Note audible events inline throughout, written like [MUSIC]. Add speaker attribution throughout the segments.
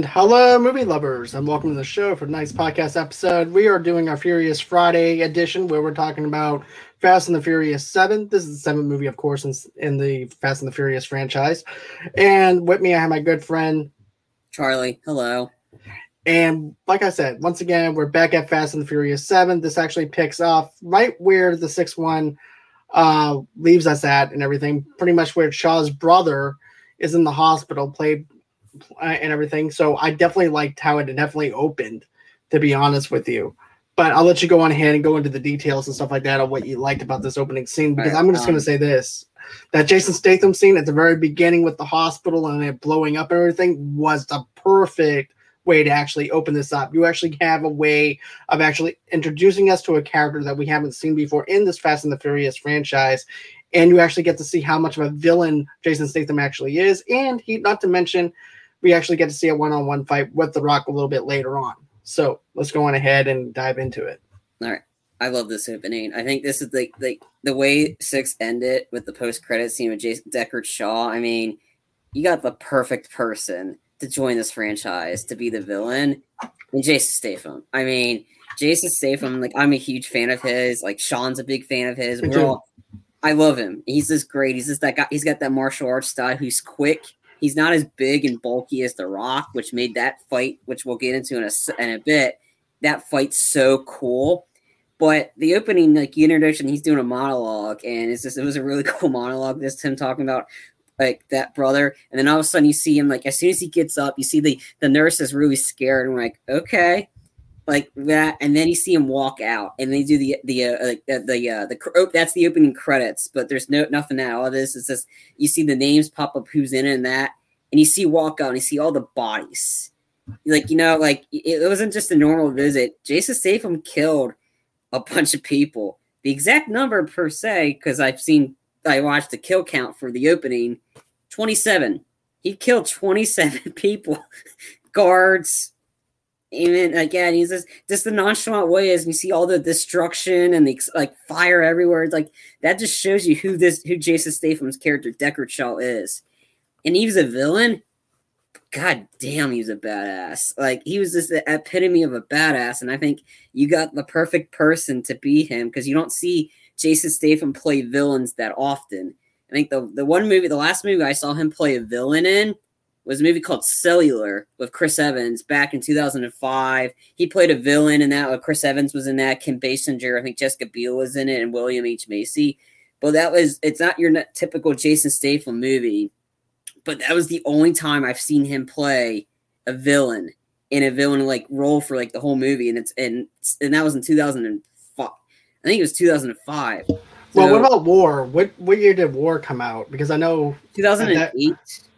Speaker 1: And hello, movie lovers, and welcome to the show for tonight's podcast episode. We are doing our Furious Friday edition where we're talking about Fast and the Furious 7. This is the seventh movie, of course, in, in the Fast and the Furious franchise. And with me, I have my good friend
Speaker 2: Charlie. Hello.
Speaker 1: And like I said, once again, we're back at Fast and the Furious 7. This actually picks off right where the 6 1 uh, leaves us at and everything, pretty much where Shaw's brother is in the hospital, played and everything. So I definitely liked how it definitely opened, to be honest with you. But I'll let you go on ahead and go into the details and stuff like that of what you liked about this opening scene because right, I'm just um, going to say this that Jason Statham scene at the very beginning with the hospital and it blowing up and everything was the perfect way to actually open this up. You actually have a way of actually introducing us to a character that we haven't seen before in this Fast and the Furious franchise. And you actually get to see how much of a villain Jason Statham actually is. And he, not to mention, we actually get to see a one-on-one fight with The Rock a little bit later on. So let's go on ahead and dive into it.
Speaker 2: All right. I love this opening. I think this is like like the way six ended with the post credit scene with Jason Deckard Shaw. I mean, you got the perfect person to join this franchise to be the villain, and Jason Statham. I mean, Jason Statham. Like I'm a huge fan of his. Like Sean's a big fan of his. We're all, I love him. He's just great. He's just that guy. He's got that martial arts style. Who's quick He's not as big and bulky as The Rock, which made that fight, which we'll get into in a, in a bit, that fight so cool. But the opening, like introduction, he's doing a monologue, and it's just it was a really [LAUGHS] cool monologue. This him talking about like that brother, and then all of a sudden you see him like as soon as he gets up, you see the the nurse is really scared, and we're like, okay, like that, and then you see him walk out, and they do the the uh, like the the, uh, the oh, that's the opening credits, but there's no nothing that all this is just you see the names pop up, who's in it, and that, and you see walk out, and you see all the bodies, like you know, like it, wasn't just a normal visit. Jason Statham killed a bunch of people. The exact number per se, because I've seen I watched the kill count for the opening, twenty seven. He killed twenty seven [LAUGHS] people, guards, even again, he's just just the nonchalant way as you see all the destruction and the like fire everywhere. It's like that just shows you who this who Jason Statham's character Deckard Shaw is, and he was a villain. God damn, he was a badass. Like he was just the epitome of a badass, and I think you got the perfect person to be him because you don't see Jason Statham play villains that often. I think the the one movie, the last movie I saw him play a villain in was a movie called Cellular with Chris Evans back in 2005. He played a villain in that. Chris Evans was in that. Kim Basinger, I think Jessica Biel was in it, and William H Macy. But that was it's not your typical Jason Statham movie. But that was the only time I've seen him play a villain in a villain like role for like the whole movie, and it's and and that was in 2005. I think it was 2005.
Speaker 1: Well, so, what about War? What what year did War come out? Because I know
Speaker 2: 2008. That,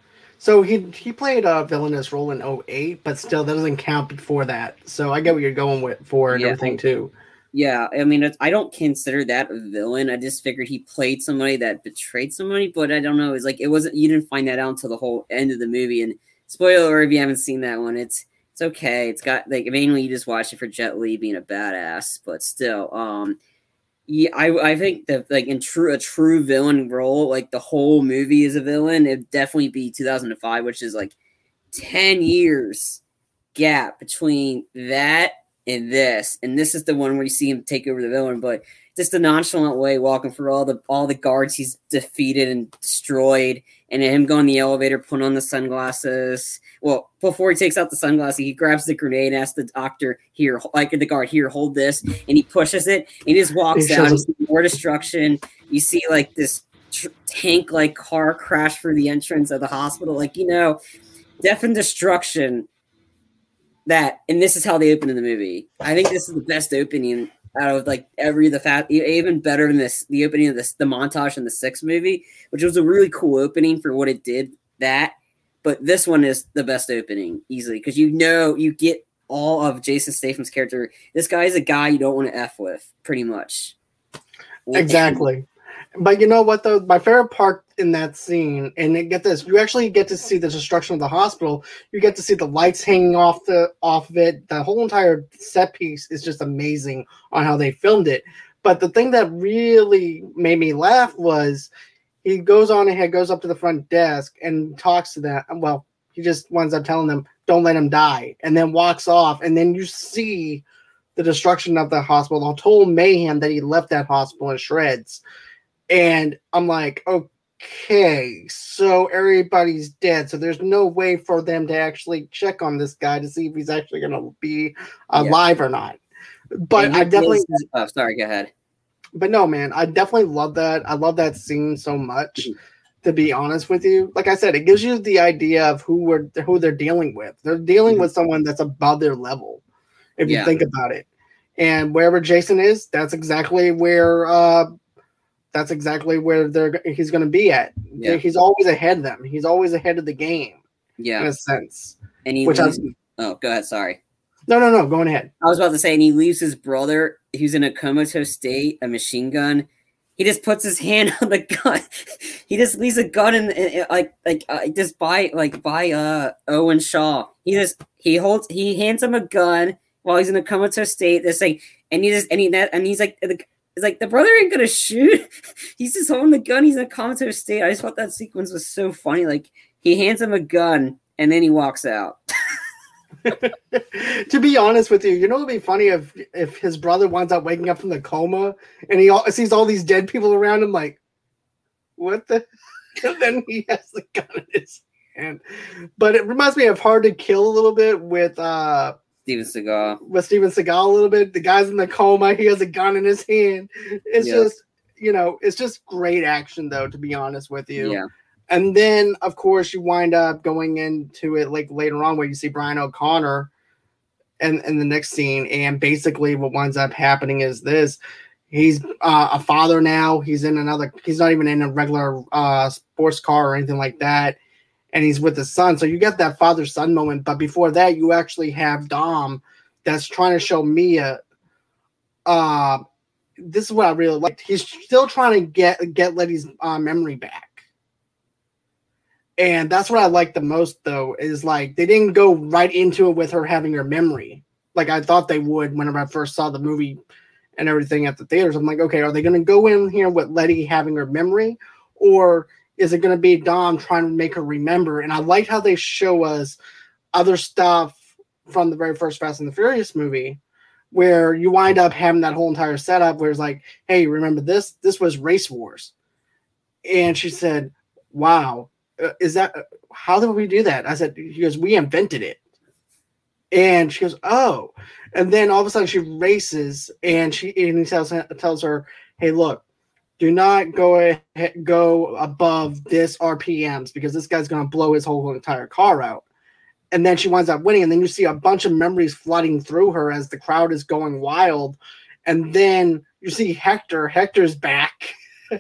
Speaker 1: so he he played a villainous role in 08, but still that doesn't count before that. So I get what you're going with for and yeah. everything too.
Speaker 2: Yeah, I mean, I don't consider that a villain. I just figured he played somebody that betrayed somebody, but I don't know. It's like it wasn't. You didn't find that out until the whole end of the movie. And spoiler if you haven't seen that one, it's it's okay. It's got like mainly you just watch it for Jet Li being a badass, but still, um, yeah, I I think that like in true a true villain role, like the whole movie is a villain, it'd definitely be 2005, which is like 10 years gap between that and this. And this is the one where you see him take over the villain, but just a nonchalant way walking through all the all the guards he's defeated and destroyed, and him going the elevator, putting on the sunglasses. Well, before he takes out the sunglasses, he grabs the grenade, and asks the doctor here, like the guard here, hold this, and he pushes it, and he just walks he out. more destruction. You see like this tr- tank like car crash through the entrance of the hospital, like you know, death and destruction. That and this is how they open in the movie. I think this is the best opening out of like every the fact even better than this the opening of this the montage in the sixth movie, which was a really cool opening for what it did. That, but this one is the best opening easily because you know you get all of Jason Statham's character. This guy is a guy you don't want to f with, pretty much.
Speaker 1: Exactly. But you know what though? My favorite part in that scene, and it, get this, you actually get to see the destruction of the hospital. You get to see the lights hanging off the off of it. The whole entire set piece is just amazing on how they filmed it. But the thing that really made me laugh was he goes on ahead, goes up to the front desk and talks to them. Well, He just winds up telling them, "Don't let him die," and then walks off. And then you see the destruction of the hospital, the total mayhem that he left that hospital in shreds. And I'm like, okay, so everybody's dead. So there's no way for them to actually check on this guy to see if he's actually going to be alive yeah. or not. But I definitely.
Speaker 2: oh, sorry, go ahead.
Speaker 1: But no, man, I definitely love that. I love that scene so much. Mm-hmm. To be honest with you, like I said, it gives you the idea of who we're who they're dealing with. They're dealing mm-hmm. with someone that's above their level if yeah. you think about it. And wherever Jason is, that's exactly where uh that's exactly where they're he's going to be at. Yeah. He's always ahead of them. He's always ahead of the game.
Speaker 2: Yeah,
Speaker 1: in a sense.
Speaker 2: And he which leaves, oh, go ahead. Sorry.
Speaker 1: No, no, no. Going ahead.
Speaker 2: I was about to say, and he leaves his brother, who's in a comatose state, a machine gun. He just puts his hand [LAUGHS] on the gun. he just leaves a gun in, in, in like like uh, just by like by uh Owen Shaw. He just he holds he hands him a gun while he's in a comatose state. This like, and he just and he that and he's like the, it's like the brother ain't gonna shoot. [LAUGHS] he's just holding the gun. He's in a comatose state. I just thought that sequence was so funny. Like he hands him a gun and then he walks out. [LAUGHS]
Speaker 1: to be honest with you, you know it'd be funny if if his brother winds up waking up from the coma and he all, sees all these dead people around him, like, what the? [LAUGHS] And then he has the gun in his hand. But it reminds me of Hard to Kill a little bit with uh
Speaker 2: Steven Seagal.
Speaker 1: With Steven Seagal a little bit. The guy's in the coma. He has a gun in his hand. It's just, you know, it's just great action, though, to be honest with you.
Speaker 2: Yeah.
Speaker 1: And then, of course, you wind up going into it like later on where you see Brian O'Connor and in, in the next scene. And basically, what winds up happening is this he's uh, a father now. He's in another, he's not even in a regular uh, sports car or anything like that and he's with his son. So you get that father son moment. But before that, you actually have Dom that's trying to show Mia. Uh, this is what I really liked. He's still trying to get get Letty's uh, memory back. And that's what I like the most, though, is like they didn't go right into it with her having her memory, like I thought they would whenever I first saw the movie and everything at the theaters. I'm like, okay, are they going to go in here with Letty having her memory, or is it going to be Dom trying to make her remember? And I like how they show us other stuff from the very first Fast and the Furious movie, where you wind up having that whole entire setup where it's like, hey, remember this? This was Race Wars. And she said, wow, uh, is that how did we do that? I said, because we invented it. And she goes, oh. And then all of a sudden she races and she and he tells, tells her, hey, look, do not go ahead, go above this RPMs because this guy's to blow his whole entire car out. And then she winds up winning. And then you see a bunch of memories flooding through her as the crowd is going wild. And then you see Hector. Hector's back.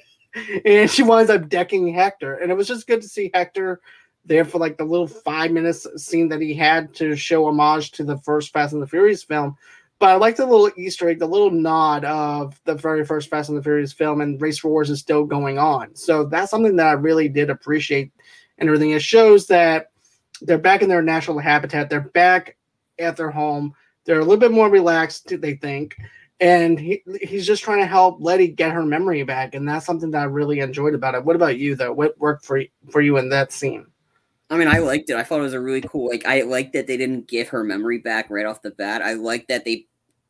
Speaker 1: [LAUGHS] and she winds up decking Hector. And it was just good to see Hector there for like the little five minutes scene that he had to show homage to the first Fast and the Furious film. But I like the little Easter egg, the little nod of the very first Fast and the Furious film, and Race for Wars is still going on. So that's something that I really did appreciate and everything. It shows that they're back in their natural habitat. They're back at their home. They're a little bit more relaxed, they think. And he, he's just trying to help Letty get her memory back. And that's something that I really enjoyed about it. What about you, though? What worked for, for you in that scene?
Speaker 2: I mean, I liked it. I thought it was a really cool. Like, I liked that they didn't give her memory back right off the bat. I liked that they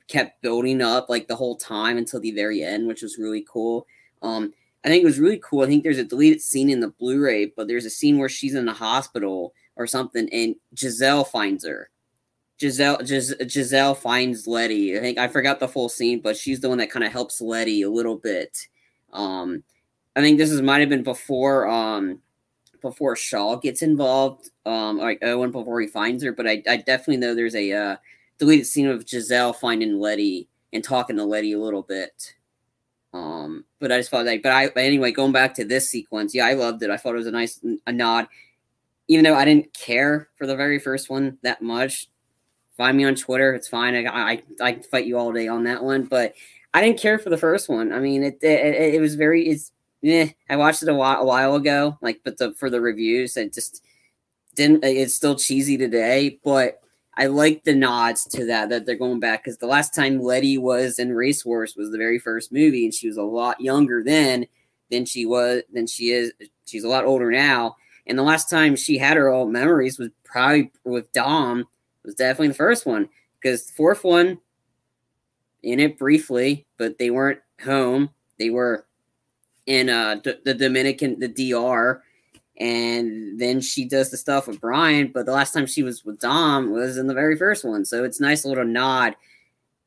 Speaker 2: kept building up like the whole time until the very end, which was really cool. Um, I think it was really cool. I think there's a deleted scene in the Blu-ray, but there's a scene where she's in the hospital or something, and Giselle finds her. Giselle Gis, Giselle finds Letty. I think I forgot the full scene, but she's the one that kind of helps Letty a little bit. Um, I think this is might have been before um before Shaw gets involved, um, like Owen before he finds her. But I, I definitely know there's a uh, deleted scene of Giselle finding Letty and talking to Letty a little bit. Um, but I just thought like, but I, but anyway, going back to this sequence, yeah, I loved it. I thought it was a nice a nod, even though I didn't care for the very first one that much. Find me on Twitter; it's fine. I I I fight you all day on that one, but I didn't care for the first one. I mean, it it, it was very it's. Eh, I watched it a while a while ago, like, but the for the reviews, it just didn't. It's still cheesy today, but I like the nods to that that they're going back because the last time Letty was in Race Wars was the very first movie, and she was a lot younger then than she was than she is. She's a lot older now, And the last time she had her old memories was probably with Dom. Was definitely the first one because the fourth one in it briefly, but they weren't home. They were in uh the Dominican, the DR, and then she does the stuff with Brian. But the last time she was with Dom was in the very first one, so it's nice little nod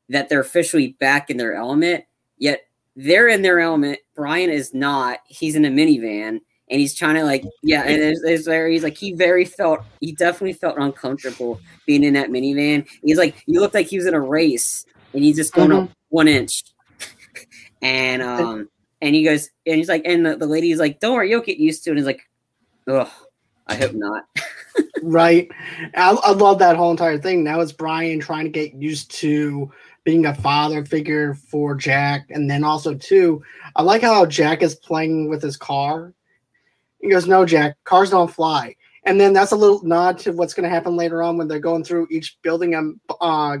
Speaker 2: that they're officially back in their element. Yet they're in their element. Brian is not. He's in a minivan. And he's trying to like, yeah, and it's, it's very, he's like, he very felt, he definitely felt uncomfortable being in that minivan. He's like, you looked like he was in a race and he's just going up one inch. [LAUGHS] and um and he goes and he's like and the, the lady's like, Don't worry, you'll get used to it. And he's like, Oh, I hope not. [LAUGHS]
Speaker 1: right. I, I love that whole entire thing. Now it's Brian trying to get used to being a father figure for Jack. And then also too, I like how Jack is playing with his car. He goes, No, Jack, cars don't fly. And then that's a little nod to what's going to happen later on when they're going through each building um, uh,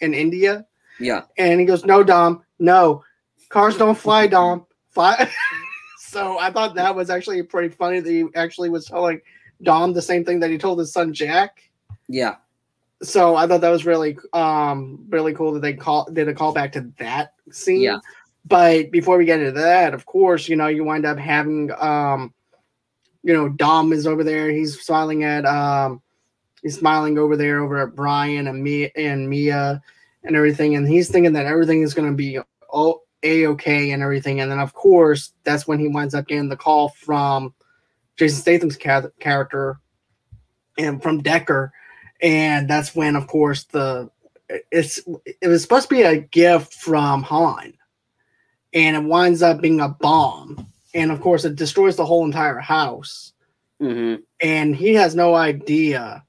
Speaker 1: in India.
Speaker 2: Yeah.
Speaker 1: And he goes, No, Dom, no. Cars don't fly, Dom. Fly. [LAUGHS] so I thought that was actually pretty funny that he actually was telling Dom the same thing that he told his son Jack.
Speaker 2: Yeah.
Speaker 1: So I thought that was really um really cool that they call did a callback to that scene.
Speaker 2: Yeah.
Speaker 1: But before we get into that, of course, you know, you wind up having um you know, Dom is over there, he's smiling at um he's smiling over there over at Brian and Mia and Mia and everything, and he's thinking that everything is gonna be all a okay and everything. And then of course that's when he winds up getting the call from Jason Statham's ca- character and from Decker, and that's when of course the it's it was supposed to be a gift from Han, and it winds up being a bomb, and of course it destroys the whole entire house,
Speaker 2: Mm-hmm.
Speaker 1: and he has no idea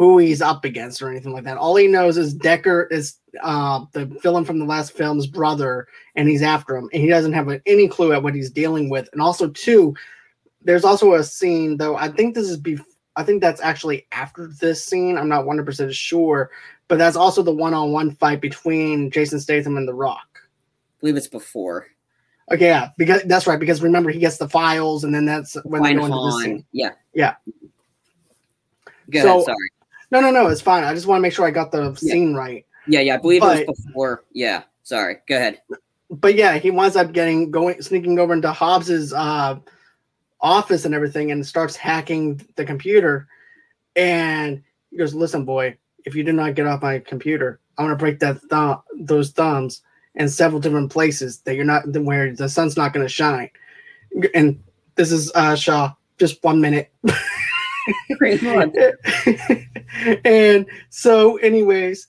Speaker 1: who he's up against or anything like that. All he knows is Decker is uh, the villain from the last film's brother, and he's after him, and he doesn't have any clue at what he's dealing with. And also, too, there's also a scene though. I think this is bef- I think that's actually after this scene. I'm not 100 percent sure, but that's also the one-on-one fight between Jason Statham and The Rock.
Speaker 2: I believe it's before.
Speaker 1: Okay, yeah, because that's right. Because remember, he gets the files, and then that's when they go into
Speaker 2: Han.
Speaker 1: scene.
Speaker 2: Yeah.
Speaker 1: Yeah.
Speaker 2: Go
Speaker 1: So-
Speaker 2: sorry.
Speaker 1: No, no, no, it's fine. I just want to make sure I got the scene right.
Speaker 2: Yeah, yeah, I believe it
Speaker 1: but-
Speaker 2: was before. Yeah. Sorry. Go ahead.
Speaker 1: but yeah, he winds up getting going, sneaking over into Hobbs's uh, office and everything, and starts hacking the computer. And he goes, "Listen, boy, if you do not get off my computer, I'm gonna break that thumb, those thumbs in several different places that you're not where the sun's not gonna shine." And this is uh, Shaw. Just one minute. [LAUGHS] [LAUGHS]
Speaker 2: Pretty much. [LAUGHS]
Speaker 1: and so, anyways,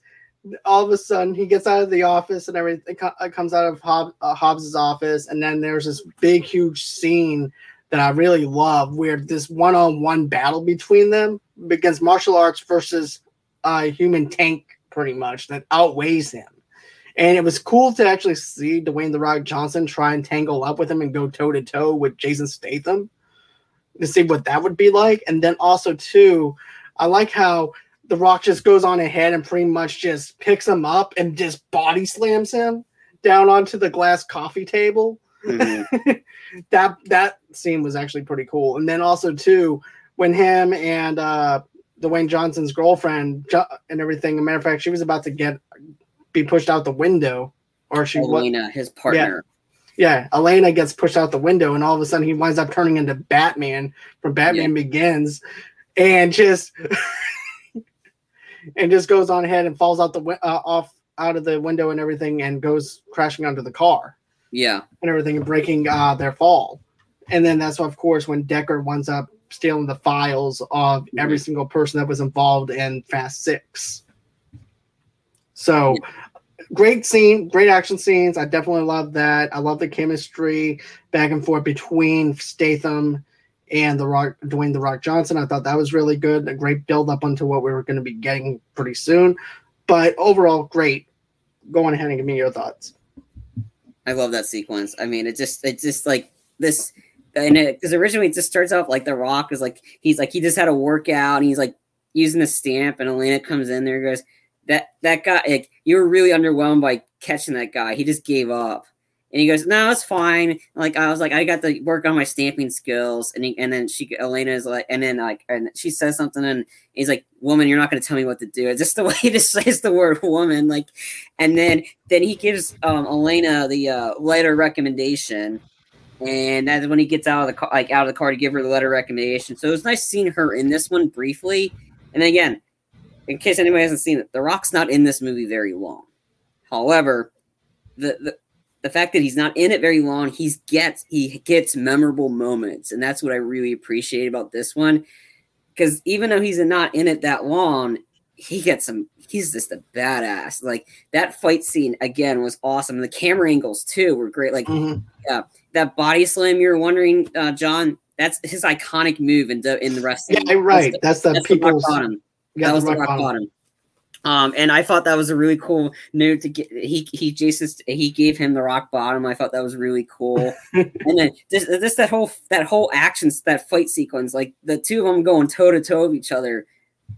Speaker 1: all of a sudden he gets out of the office and everything co- comes out of Hob- uh, Hobbs's office, and then there's this big, huge scene that I really love, where this one-on-one battle between them against martial arts versus a human tank, pretty much that outweighs him. And it was cool to actually see Dwayne the Rock Johnson try and tangle up with him and go toe to toe with Jason Statham to see what that would be like. And then also too, I like how the Rock just goes on ahead and pretty much just picks him up and just body slams him down onto the glass coffee table.
Speaker 2: Mhm. [LAUGHS]
Speaker 1: that that scene was actually pretty cool. And then also too, when him and uh Dwayne Johnson's girlfriend ju- and everything, a matter of fact, she was about to get be pushed out the window, or she was
Speaker 2: Elena, his partner.
Speaker 1: Yeah, Elena gets pushed out the window, and all of a sudden he winds up turning into Batman from Batman Begins, and just [LAUGHS] and just goes on ahead and falls out the uh, off out of the window and everything, and goes crashing onto the car
Speaker 2: Yeah.
Speaker 1: and everything, and breaking uh, their fall. And then that's of course when Decker winds up stealing the files of every single person that was involved in Fast Six. So great scene, great action scenes. I definitely love that. I love the chemistry back and forth between Statham and the Rock, Dwayne the Rock Johnson. I thought that was really good. A great build up onto what we were going to be getting pretty soon. But overall, great. Go on ahead and give me your thoughts.
Speaker 2: I love that sequence. I mean, it just it just like this and it because originally it just starts off like the rock is like he's like he just had a workout and he's like using the stamp and Elena comes in there and goes that that guy like you were really underwhelmed by catching that guy. He just gave up. And he goes, "No, it's fine." Like I was like, I got to work on my stamping skills, and he, and then she Elena is like, and then like, and she says something, and he's like, "Woman, you're not going to tell me what to do." It's just the [LAUGHS] way he just says the word "woman," like, and then then he gives um, Elena the uh, letter recommendation, and that's when he gets out of the car, like out of the car to give her the letter recommendation. So it was nice seeing her in this one briefly, and then again, in case anybody hasn't seen it, The Rock's not in this movie very long. However, the, the the fact that he's not in it very long, he's gets he gets memorable moments, and that's what I really appreciate about this one. Because even though he's not in it that long, he gets some. He's just a badass. Like that fight scene again was awesome. The camera angles too were great. Like mm-hmm. yeah, that body slam. You're wondering, uh, John. That's his iconic move in the in the wrestling.
Speaker 1: Yeah, right. That's the, that's the people's.
Speaker 2: That was the rock bottom. bottom. Um, and I thought that was a really cool note to get. He he Jason he gave him the rock bottom. I thought that was really cool. [LAUGHS] and then this, this that whole that whole action that fight sequence, like the two of them going toe to toe with each other,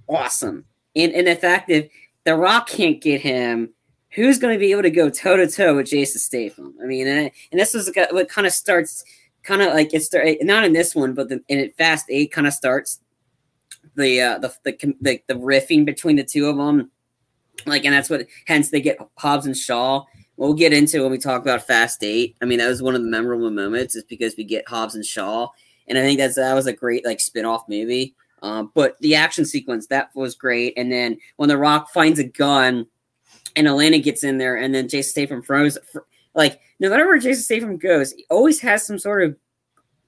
Speaker 2: awesome. And and the fact that the Rock can't get him, who's going to be able to go toe to toe with Jason Statham? I mean, and, and this was what kind of starts, kind of like it's not in this one, but the, in Fast Eight kind of starts the uh, the, the the the riffing between the two of them like, and that's what, hence they get Hobbs and Shaw. We'll get into when we talk about Fast Eight. I mean, that was one of the memorable moments, is because we get Hobbs and Shaw, and I think that's that was a great like spin-off movie. Um, but the action sequence that was great, and then when The Rock finds a gun, and Elena gets in there, and then Jason Statham throws like no matter where Jason Statham goes, he always has some sort of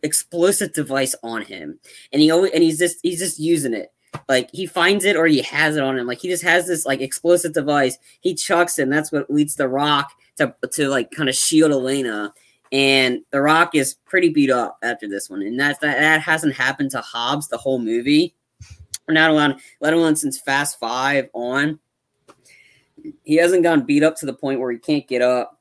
Speaker 2: explosive device on him, and he always and he's just he's just using it like he finds it or he has it on him. Like he just has this like explosive device. He chucks it, and that's what leads the Rock to to like kind of shield Elena. And the Rock is pretty beat up after this one, and that that, that hasn't happened to Hobbs the whole movie. Not alone, let alone since Fast Five on. He hasn't gone beat up to the point where he can't get up,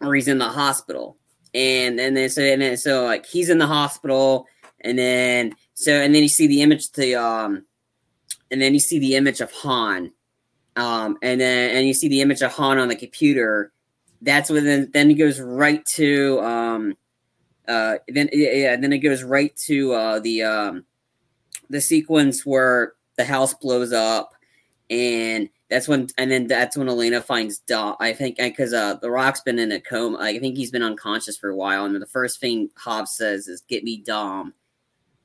Speaker 2: or he's in the hospital. And and then so and then so like he's in the hospital, and then so and then you see the image the um and then you see the image of Han, um, and then and you see the image of Han on the computer. That's when then, then it goes right to um, uh, then yeah, then it goes right to uh, the um, the sequence where the house blows up, and that's when and then that's when Elena finds Dom. I think because uh, the Rock's been in a coma. I think he's been unconscious for a while, and the first thing Hobbs says is "Get me Dom,"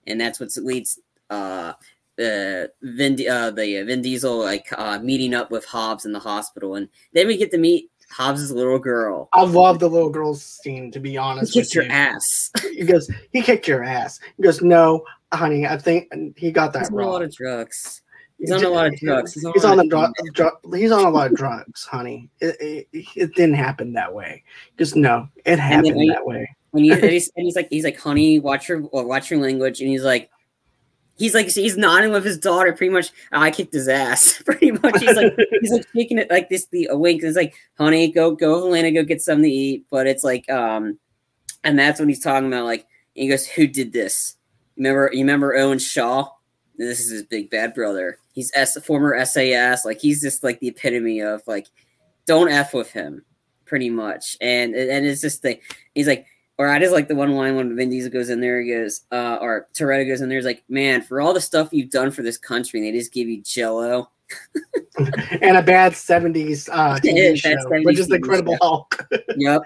Speaker 2: and that's what leads uh, uh, Vin, uh, the uh, Vin Diesel like uh, meeting up with Hobbs in the hospital, and then we get to meet Hobbs' little girl.
Speaker 1: I love the little girl scene. To be honest,
Speaker 2: he kicked your you. ass.
Speaker 1: he goes, he kicked your ass. He goes, no, honey, I think he got that wrong.
Speaker 2: a lot of drugs. He's on a lot of drugs.
Speaker 1: He's on, he's on a dr- dr- he's on a lot of drugs, honey. It, it, it, didn't happen that way. Just no, it happened that way.
Speaker 2: When he, and [LAUGHS] he's, and he's like, he's like, honey, watch your watch your language, and he's like, he's like he's nodding with his daughter pretty much oh, i kicked his ass [LAUGHS] pretty much he's like he's like shaking it like this the a wink it's like honey go go Helena, go get something to eat but it's like um and that's when he's talking about like he goes who did this remember you remember owen shaw this is his big bad brother he's s former sas like he's just like the epitome of like don't f with him pretty much and and it's just the he's like or I just like the one line when Vin Diesel goes in there, he goes, uh, or Toretto goes in there, he's like, man, for all the stuff you've done for this country, they just give you jello. [LAUGHS]
Speaker 1: and a bad 70s uh, [LAUGHS] TV show, 70s which is the Incredible Hulk. [LAUGHS]
Speaker 2: yep.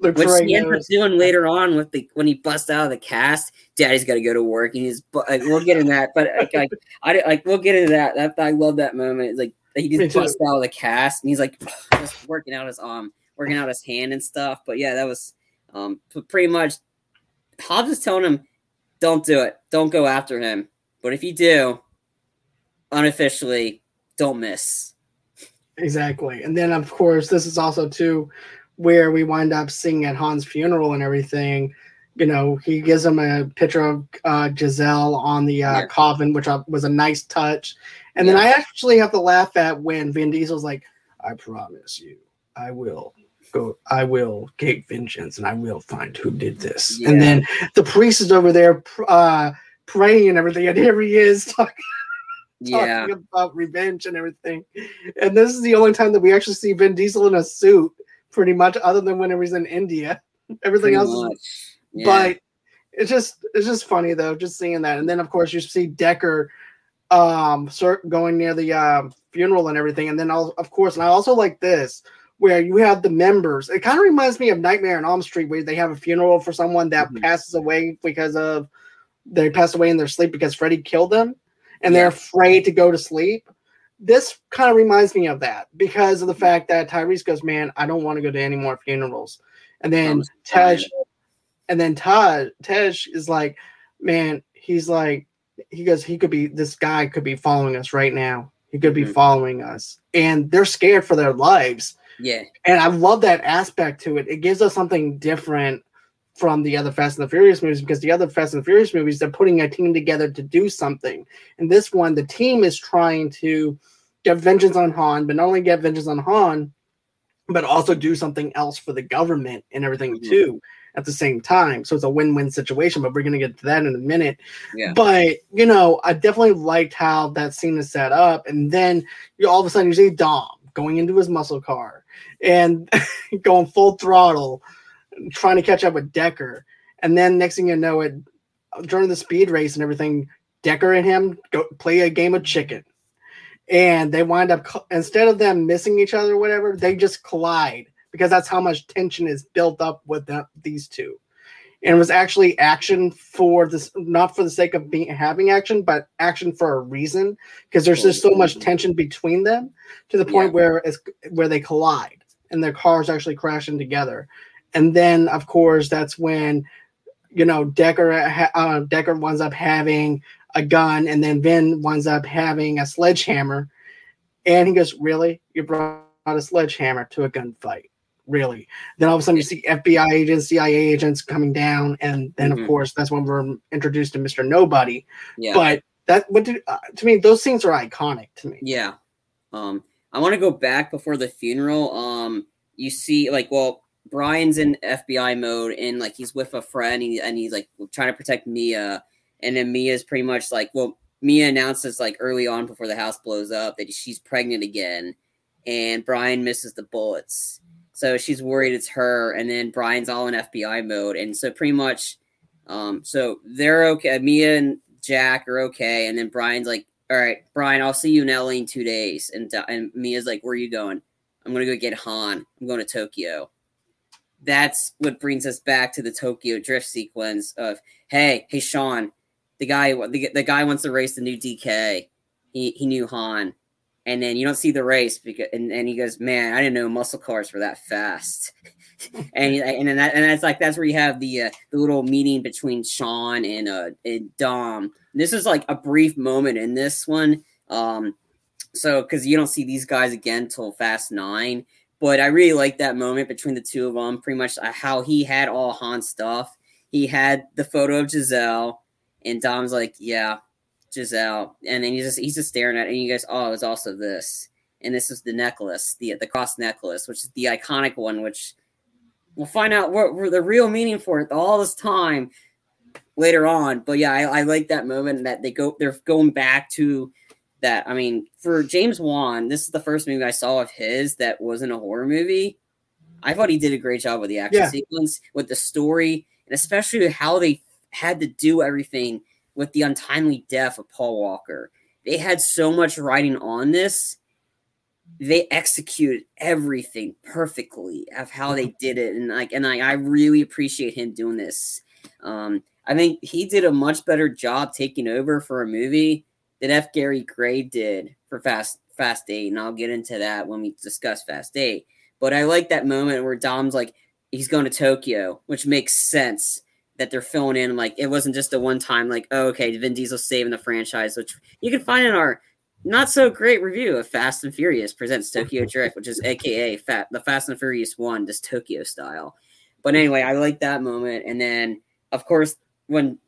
Speaker 2: Which he ends up doing later on with the when he busts out of the cast. Daddy's got to go to work, and he's. Like, we'll get in that, but like, like I like we'll get into that. that I love that moment. It's like he just busts out of the cast, and he's like [SIGHS] just working out his arm, working out his hand and stuff. But yeah, that was um, pretty much, Hobbs is telling him, "Don't do it. Don't go after him. But if you do, unofficially, don't miss."
Speaker 1: Exactly, and then of course, this is also too where we wind up seeing at Han's funeral and everything. You know, he gives him a picture of uh, Giselle on the uh, yeah. coffin, which uh, was a nice touch. And yeah. then I actually have to laugh at when Vin Diesel's like, "I promise you, I will go, I will take vengeance and I will find who did this. Yeah. And then the priest is over there uh, praying and everything, and here he is [LAUGHS] talking, yeah. talking about revenge and everything. And this is the only time that we actually see Vin Diesel in a suit pretty much, other than when it was in India. [LAUGHS] Everything
Speaker 2: Pretty
Speaker 1: else, is.
Speaker 2: Yeah.
Speaker 1: but it's just it's just funny though, just seeing that. And then of course you see Decker um going near the um funeral and everything. And then I'll, of course, and I also like this where you have the members. It kind of reminds me of Nightmare on Elm Street, where they have a funeral for someone that
Speaker 2: Mhm.
Speaker 1: passes away because of they passed away in their sleep because Freddy killed them, and they're afraid to go to sleep. This kind of reminds me of that because of the fact that Tyrese goes, "Man, I don't want to go to any more funerals," and then Tej, and then Todd Tej is like, "Man, he's like." He goes, he could be this guy could be following us right now. He could be
Speaker 2: Mhm.
Speaker 1: following us. And they're scared for their lives
Speaker 2: Yeah.
Speaker 1: and I love that aspect to it. It gives us something different from the other Fast and the Furious movies because the other Fast and the Furious movies they're putting a team together to do something. And this one, the team is trying to get vengeance on Han, but not only get vengeance on Han, but also do something else for the government and everything
Speaker 2: Mhm.
Speaker 1: too at the same time. So it's a win-win situation. But we're gonna get to that in a minute.
Speaker 2: Yeah.
Speaker 1: But you know, I definitely liked how that scene is set up, and then you all of a sudden you see Dom going into his muscle car and [LAUGHS] going full throttle, trying to catch up with Decker, and then next thing you know, it during the speed race and everything, Decker and him go play a game of chicken, and they wind up instead of them missing each other or whatever, they just collide because that's how much tension is built up with the, these two. And it was actually action for this not for the sake of being having action but action for a reason because there's just so mm-hmm. much tension between them to the point
Speaker 2: Yeah.
Speaker 1: where it's where they collide and their cars actually crashing together and then of course that's when you know decker ha- uh, decker winds up having a gun and then vin winds up having a sledgehammer and he goes really you brought a sledgehammer to a gunfight really then all of a sudden you see FBI agents, CIA agents coming down, and then
Speaker 2: Mhm.
Speaker 1: of course that's when we're introduced to Mister Nobody.
Speaker 2: Yeah.
Speaker 1: But that what did uh, to me those scenes are iconic to me.
Speaker 2: Yeah. Um, I want to go back before the funeral. Um, you see, like, well, Brian's in FBI mode, and like he's with a friend, and, he, and he's like trying to protect Mia, and then Mia's pretty much like, well, Mia announces like early on before the house blows up that she's pregnant again, and Brian misses the bullets, so she's worried it's her, and then Brian's all in FBI mode, and so pretty much, um, so they're okay. Mia and Jack are okay, and then Brian's like, all right, Brian, I'll see you in LA in two days. And and Mia's like, where are you going? I'm gonna go get Han. I'm going to Tokyo. That's what brings us back to the Tokyo drift sequence of, hey, hey, Sean, the guy, the, the guy wants to race the new DK. He he knew Han, and then you don't see the race because, and, and he goes, man, I didn't know muscle cars were that fast. [LAUGHS] and and then that, and that's like that's where you have the uh, the little meeting between Sean and uh and Dom. This is like a brief moment in this one. Um, so because you don't see these guys again till Fast Nine, but I really like that moment between the two of them. Pretty much uh, how he had all Han stuff. He had the photo of Giselle, and Dom's like, "Yeah, Giselle," and then he's just he's just staring at it, and he goes, "Oh, it's also this." And this is the necklace, the the cross necklace, which is the iconic one, which we'll find out what, what the real meaning for it all this time later on. But yeah, I, I like that moment that they go they're going back to that. I mean, for James Wan, this is the first movie I saw of his that wasn't a horror movie. I thought he did a great job with the action
Speaker 1: Yeah.
Speaker 2: sequence, with the story, and especially how they had to do everything with the untimely death of Paul Walker. They had so much writing on this. They executed everything perfectly of how they did it, and like, and I, I really appreciate him doing this. Um, I think he did a much better job taking over for a movie than F. Gary Gray did for Fast Fast Eight, and I'll get into that when we discuss Fast Eight. But I like that moment where Dom's like, he's going to Tokyo, which makes sense that they're filling in. Like, it wasn't just a one time, like, oh, okay, Vin Diesel saving the franchise, which you can find in our not so great review of Fast and Furious presents Tokyo [LAUGHS] Drift, which is AKA Fat, the Fast and Furious one, just Tokyo style. But anyway, I like that moment. And then, of course, when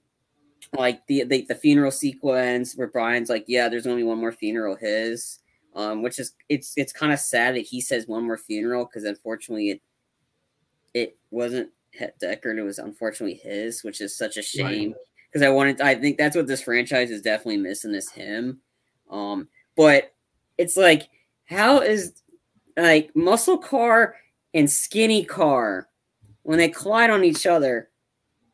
Speaker 2: like the, the the funeral sequence where Brian's like, yeah, there's only one more funeral his, um, which is it's it's kind of sad that he says one more funeral because unfortunately it it wasn't Deckard, it was unfortunately his, which is such a shame because I wanted I think that's what this franchise is definitely missing is him. Um, but it's like how is like Muscle Car and Skinny Car when they collide on each other.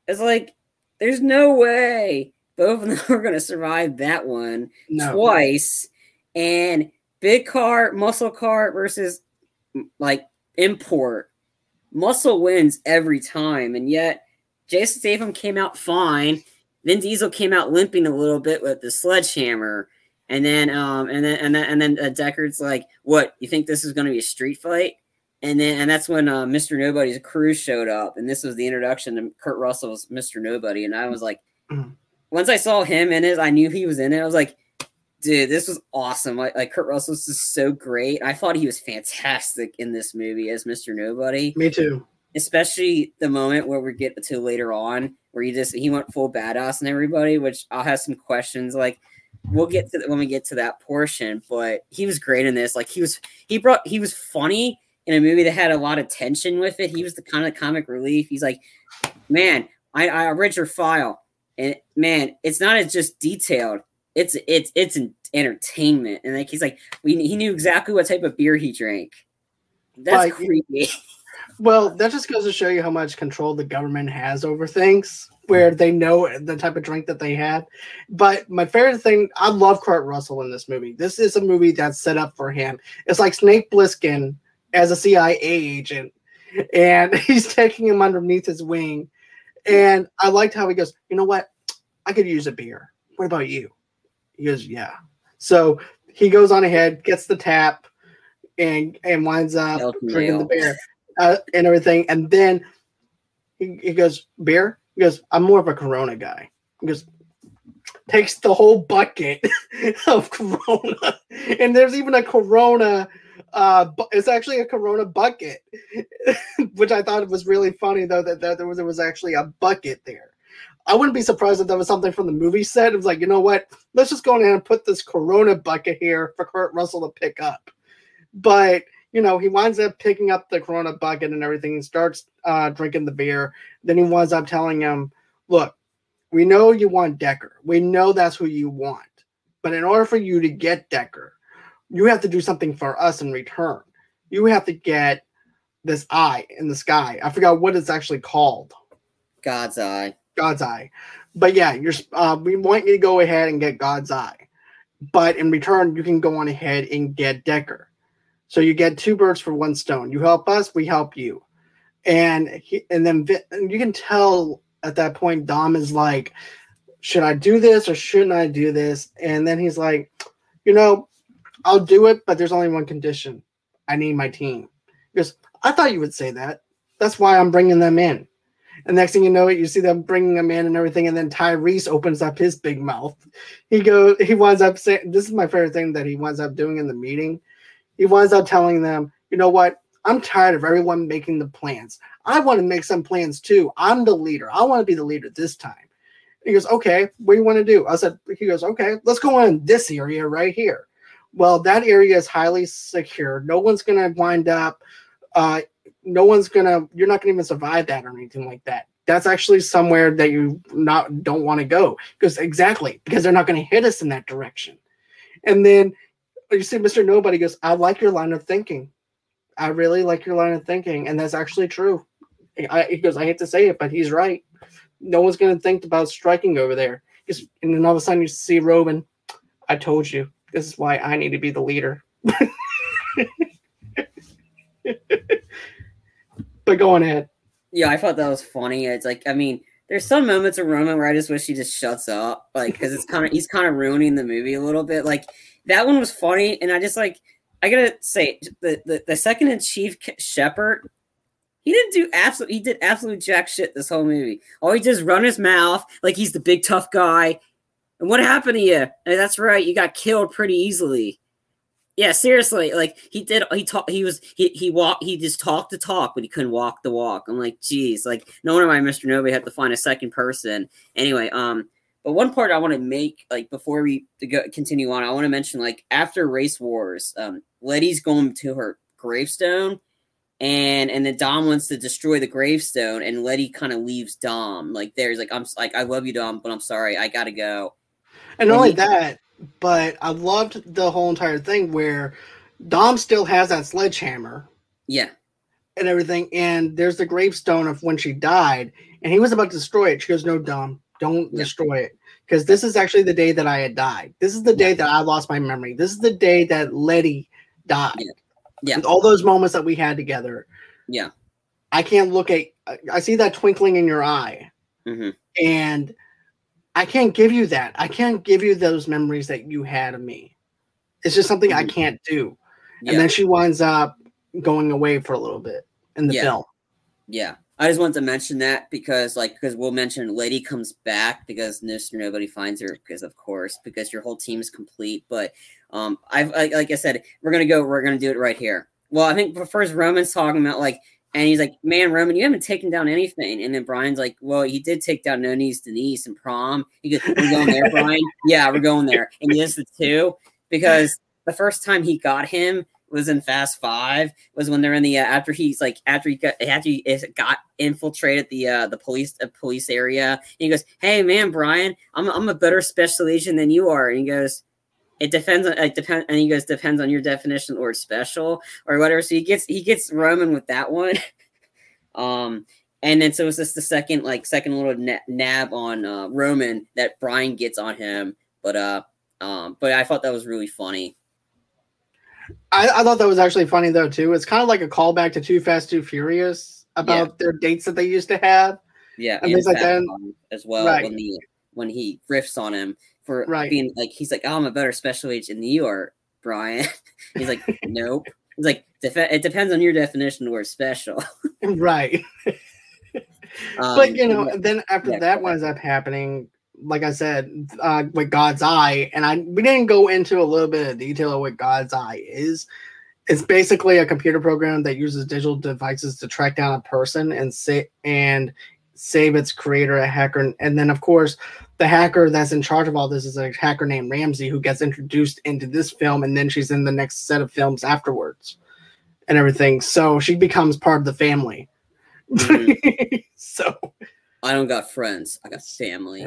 Speaker 2: It's like there's no way both of them [LAUGHS] are going to survive that one no. twice. And big car, muscle car versus like import. Muscle wins every time, and yet Jason Statham came out fine. Then Diesel came out limping a little bit with the sledgehammer, and then um and then and then and then uh, Deckard's like, "What? You think this is going to be a street fight?" And then and that's when uh, Mr. Nobody's crew showed up, and this was the introduction to Kurt Russell's Mr. Nobody, and I was like, mm. once I saw him in it, I knew he was in it. I was like, dude, this was awesome. Like, like Kurt Russell's just so great. I thought he was fantastic in this movie as Mr. Nobody.
Speaker 1: Me too.
Speaker 2: Especially the moment where we get to later on, where he just he went full badass and everybody, which I'll have some questions. Like we'll get to when we get to that portion, but he was great in this. Like he was he brought he was funny in a movie that had a lot of tension with it. He was the kind of comic relief. He's like, man, I, I read your file, and man, it's not as just detailed it's it's it's an entertainment. And like he's like, we he knew exactly what type of beer he drank. That's but, creepy. [LAUGHS]
Speaker 1: Well, that just goes to show you how much control the government has over things, where they know the type of drink that they have. But my favorite thing, I love Kurt Russell in this movie. This is a movie that's set up for him. It's like Snake Plissken as a CIA agent, and [LAUGHS] he's taking him underneath his wing. And I liked how he goes, you know what? I could use a beer. What about you? He goes, yeah. So he goes on ahead, gets the tap, and and winds up drinking the beer uh, and everything. And then he, he goes, beer? He goes, I'm more of a Corona guy. He goes, takes the whole bucket [LAUGHS] of Corona, and there's even a Corona. Uh, it's actually a Corona bucket, [LAUGHS] which I thought was really funny though that, that there was was actually a bucket there. I wouldn't be surprised if that was something from the movie set. It was like, you know what? Let's just go ahead and put this Corona bucket here for Kurt Russell to pick up. But you know, he winds up picking up the Corona bucket and everything starts uh, drinking the beer. Then he winds up telling him, "Look, we know you want Decker. We know that's who you want. But in order for you to get Deckard, you have to do something for us in return. You have to get this eye in the sky. I forgot what it's actually called.
Speaker 2: God's eye.
Speaker 1: God's Eye. But yeah, you're uh, we want you to go ahead and get God's Eye, but in return, you can go on ahead and get Deckard. So you get two birds for one stone. You help us, we help you, and he, and then you can tell at that point Dom is like, should I do this or shouldn't I do this? And then he's like, you know, I'll do it, but there's only one condition. I need my team. Because I thought you would say that. That's why I'm bringing them in. And next thing you know, it you see them bringing them in and everything. And then Tyrese opens up his big mouth. He goes, he winds up saying, "This is my favorite thing that he winds up doing in the meeting." He winds up telling them, "You know what? I'm tired of everyone making the plans. I want to make some plans too. I'm the leader. I want to be the leader this time." He goes, "Okay, what do you want to do?" I said, "He goes, okay, let's go in this area right here." Well, that area is highly secure. No one's gonna wind up uh, no one's gonna you're not gonna even survive that or anything like that. That's actually somewhere that you not don't want to go because exactly because they're not going to hit us in that direction. And then you see mr nobody goes i like your line of thinking. I really like your line of thinking and that's actually true. I, he goes i hate to say it but he's right. No one's going to think about striking over there. And then all of a sudden you see Roman i told you this is why i need to be the leader [LAUGHS] but go on ahead.
Speaker 2: Yeah, I thought that was funny. It's like, I mean, there's some moments of Roman where I just wish he just shuts up, like, because it's kind of he's kind of ruining the movie a little bit. Like that one was funny, and I just like I gotta say the the, the second in chief Shepard, he didn't do absolute he did absolute jack shit this whole movie. All he is run his mouth like he's the big tough guy. And what happened to you? And that's right, you got killed pretty easily. Yeah, seriously, like he did. He talked. He was he he walked. He just talked the talk, but he couldn't walk the walk. I'm like, geez, like no wonder why Mr. Nobody had to find a second person. Anyway, um, but one part I want to make, like before we go, continue on, I want to mention like after Race Wars, um, Letty's going to her gravestone, and and then Dom wants to destroy the gravestone, and Letty kind of leaves Dom. Like there's like I'm like I love you, Dom, but I'm sorry, I gotta go.
Speaker 1: And, and only that, but I loved the whole entire thing where Dom still has that sledgehammer.
Speaker 2: Yeah.
Speaker 1: and everything. And there's the gravestone of when she died, and he was about to destroy it. She goes, "No, Dom, don't
Speaker 2: Yeah.
Speaker 1: destroy it." Because this is actually the day that I had died. This is the day that I lost my memory. This is the day that Letty died.
Speaker 2: Yeah. Yeah.
Speaker 1: With all those moments that we had together.
Speaker 2: Yeah.
Speaker 1: I can't look at I- see that twinkling in your eye.
Speaker 2: hmm
Speaker 1: And I can't give you that. I can't give you those memories that you had of me. It's just something I
Speaker 2: Mhm.
Speaker 1: can't do.
Speaker 2: Yeah.
Speaker 1: And then she winds up going away for a little bit in the
Speaker 2: Yeah.
Speaker 1: film.
Speaker 2: Yeah, I just wanted to mention that because, like, because we'll mention Letty comes back because Mr. Nobody finds her because, of course, because your whole team is complete. But um, I've like, like I said, we're gonna go. We're gonna do it right here. Well, I think first Roman's talking about like, and he's like, "Man, Roman, you haven't taken down anything." And then Brian's like, "Well, he did take down No Knees Denise and prom." He goes, "We're going there, [LAUGHS] Brian." yeah, we're going there. And he yes, the two because the first time he got him was in Fast Five was when they're in the uh, after he's like after he got after he got infiltrated the uh the police uh, police area. And he goes, "Hey man, Brian, I'm I'm a better special agent than you are." And he goes, "It depends on it depend." And he goes, "Depends on your definition or special or whatever." So he gets he gets Roman with that one. [LAUGHS] um. And then so it's just the second like second little na- nab on uh, Roman that Brian gets on him, but uh, um, but I thought that was really funny.
Speaker 1: I, I thought that was actually funny though too. It's kind of like a callback to Too Fast, Too Furious about their dates that they used to have.
Speaker 2: Yeah,
Speaker 1: And things like that.
Speaker 2: As well
Speaker 1: Right.
Speaker 2: when the when he riffs on him for
Speaker 1: Right.
Speaker 2: being like he's like, oh, I'm a better special agent than you are, Brian. [LAUGHS] he's like, [LAUGHS] nope. He's like, "Def- it depends on your definition of word special.
Speaker 1: right. [LAUGHS]
Speaker 2: Um,
Speaker 1: but you know, then after
Speaker 2: yeah,
Speaker 1: that winds up happening, like I said, uh, with God's Eye, and I we didn't go into a little bit of detail of what God's Eye is. It's basically a computer program that uses digital devices to track down a person and say and save its creator, a hacker, and then of course the hacker that's in charge of all this is a hacker named Ramsey who gets introduced into this film, and then she's in the next set of films afterwards, and everything. So she becomes part of the family.
Speaker 2: Mhm. [LAUGHS]
Speaker 1: so
Speaker 2: I don't got friends. I got family.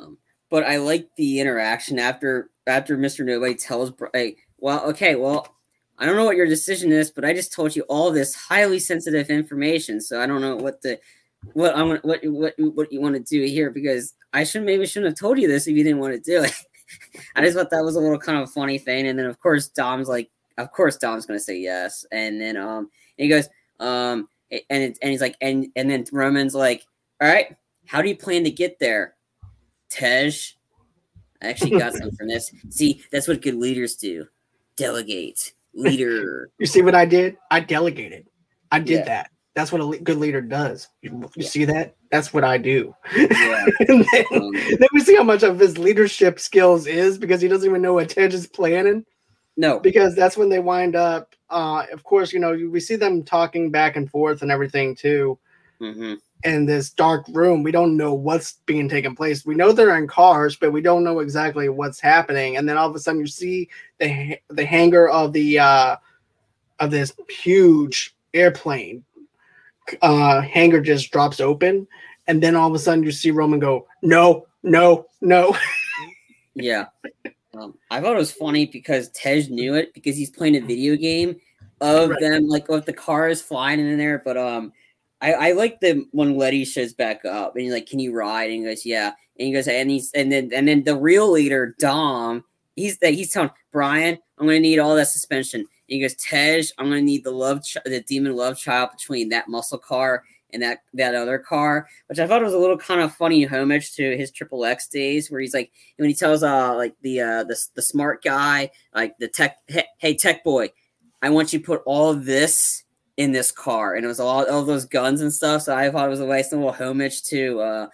Speaker 2: Um, but I like the interaction after after Mr. Nobody tells hey, well, okay, well, I don't know what your decision is, but I just told you all this highly sensitive information, so I don't know what the what I want what what what you want to do here because I should maybe shouldn't have told you this if you didn't want to do it. [LAUGHS] I just thought that was a little kind of funny thing, and then of course Dom's like, of course Dom's gonna say yes, and then um and he goes um and it, and he's like and and then Roman's like, all right, how do you plan to get there? Tej. I actually got [LAUGHS] something from this. See, that's what good leaders do. Delegate. Leader. [LAUGHS]
Speaker 1: You see what I did? I delegated. I did
Speaker 2: Yeah.
Speaker 1: that. That's what a good leader does. You, you
Speaker 2: Yeah.
Speaker 1: see that? That's what I do.
Speaker 2: Yeah. [LAUGHS]
Speaker 1: then,
Speaker 2: Um,
Speaker 1: then we see how much of his leadership skills is because he doesn't even know what Tej is planning.
Speaker 2: no.
Speaker 1: Because that's when they wind up. Uh, of course, you know we see them talking back and forth and everything too
Speaker 2: hmm
Speaker 1: in this dark room. We don't know what's being taken place. We know they're in cars, but we don't know exactly what's happening. And then all of a sudden, you see the the hangar of the uh, of this huge airplane uh, hangar just drops open, and then all of a sudden, you see Roman go, "No, no, no."
Speaker 2: Yeah. Um, I thought it was funny because Tej knew it because he's playing a video game of
Speaker 1: Right.
Speaker 2: them, like with the cars flying in there. But um, I, I like the when Letty shows back up and he's like, "Can you ride?" And he goes, "Yeah." And he goes, and he's and then and then the real leader Dom, he's that he's telling Brian, "I'm gonna need all that suspension." And he goes, "Tej, I'm gonna need the love, ch- the demon love child between that muscle car." And that that other car, which I thought was a little kind of funny homage to his Triple X days, where he's like, when he tells uh like the uh the, the smart guy like the tech hey, hey tech boy i want you to put all of this in this car and it was all, all those guns and stuff so i thought it was a nice little homage to uh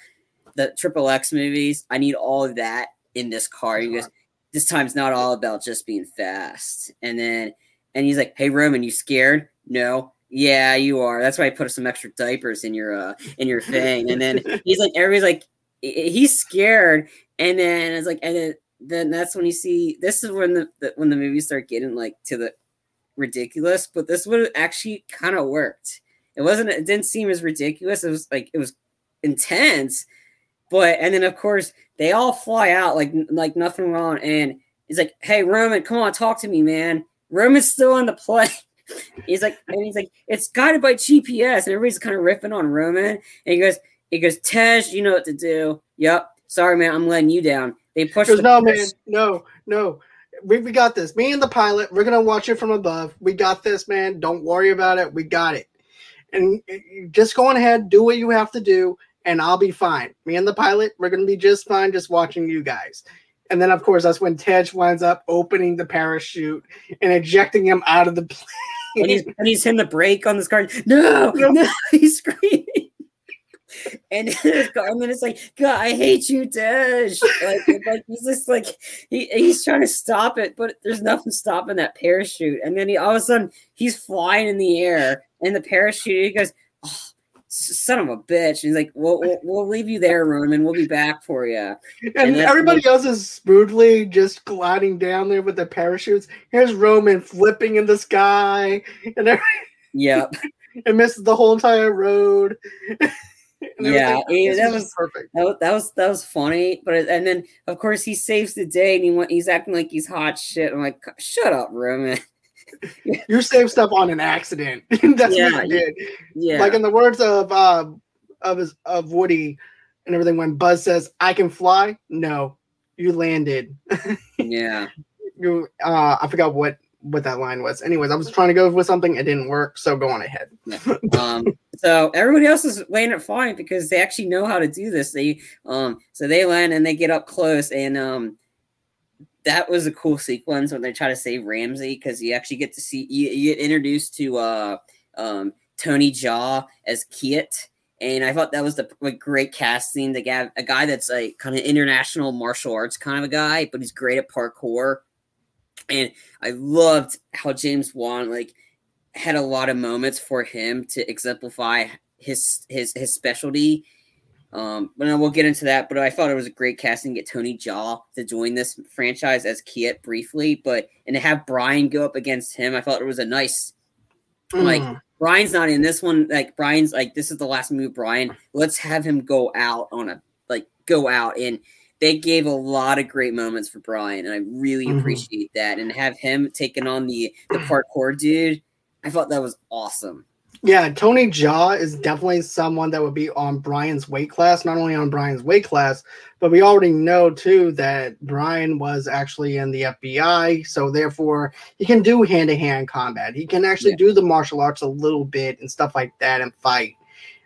Speaker 2: the triple x movies i need all of that in this car he goes this time's not all about just being fast and then and he's like hey roman you scared? No. Yeah you are. That's why i put some extra diapers in your uh in your thing. And then [LAUGHS] he's like everybody's like he's scared. And then it's like and then, then that's when you see this is when the, the when the movies start getting like to the ridiculous but this would actually kind of worked. It wasn't it didn't seem as ridiculous. It was like it was intense but and then of course they all fly out like like nothing wrong. And it's like hey roman come on talk to me man roman's still on the plane [LAUGHS] he's like, and he's like, it's guided by GPS, and everybody's kind of riffing on Roman, and he goes, he goes, Tej, you know what to do. Yep. Sorry, man, I'm letting you down. They push.
Speaker 1: The no, man, no, no. We, we got this. Me and the pilot, we're gonna watch it from above. We got this, man. Don't worry about it. We got it. And just go on ahead, do what you have to do, and I'll be fine. Me and the pilot, we're gonna be just fine, just watching you guys. And then, of course, that's when Tej winds up opening the parachute and ejecting him out of the plane.
Speaker 2: And he's, and he's hitting the brake on this car. No, no, no [LAUGHS] he's screaming. and [LAUGHS] then it's like, God, I hate you, Tej. Like, like he's just like he, he's trying to stop it, but there's nothing stopping that parachute. And then he all of a sudden he's flying in the air, and the parachute he goes, son of a bitch. And he's like, we'll, we'll, we'll leave you there, Roman. We'll be back for you.
Speaker 1: And, and everybody else is smoothly just gliding down there with the parachutes. Here's Roman flipping in the sky, and every-
Speaker 2: yep, [LAUGHS]
Speaker 1: and misses the whole entire road. [LAUGHS]
Speaker 2: yeah, like, that was perfect. That was, that was that was funny. But and then of course he saves the day and he went, he's acting like he's hot shit. I'm like, shut up, Roman. [LAUGHS] [LAUGHS]
Speaker 1: you saved stuff on an accident. [LAUGHS] That's yeah, what you did. Yeah. Like in the words of uh, of his of Woody and everything, when Buzz says, "I can fly," no, you landed. [LAUGHS]
Speaker 2: yeah.
Speaker 1: You uh, I forgot what what that line was. Anyways, I was trying to go with something, it didn't work, so go on ahead.
Speaker 2: yeah. um, so everybody else is laying it fine because they actually know how to do this. They um, so they land and they get up close, and um, that was a cool sequence when they try to save Ramsey because you actually get to see you, you, get introduced to uh um Tony Jaa as Kiet. And I thought that was the like, great casting to get a guy that's like kind of international martial arts kind of a guy, but he's great at parkour and I loved how James Wan like had a lot of moments for him to exemplify his his his specialty. Um, but we'll get into that. But I thought it was a great casting to get Tony Jaa to join this franchise as Kiet briefly, but and to have Brian go up against him, I thought it was a nice mm. like Brian's not in this one. Like Brian's like this is the last move, Brian. Let's have him go out on a like go out and they gave a lot of great moments for Brian, and I really mm-hmm. appreciate that. And have him taking on the the parkour dude, I thought that was awesome.
Speaker 1: Yeah, Tony Jaa is definitely someone that would be on Brian's weight class. Not only on Brian's weight class, but we already know too that Brian was actually in the FBI, so therefore he can do hand to hand combat. He can actually yeah. do the martial arts a little bit and stuff like that and fight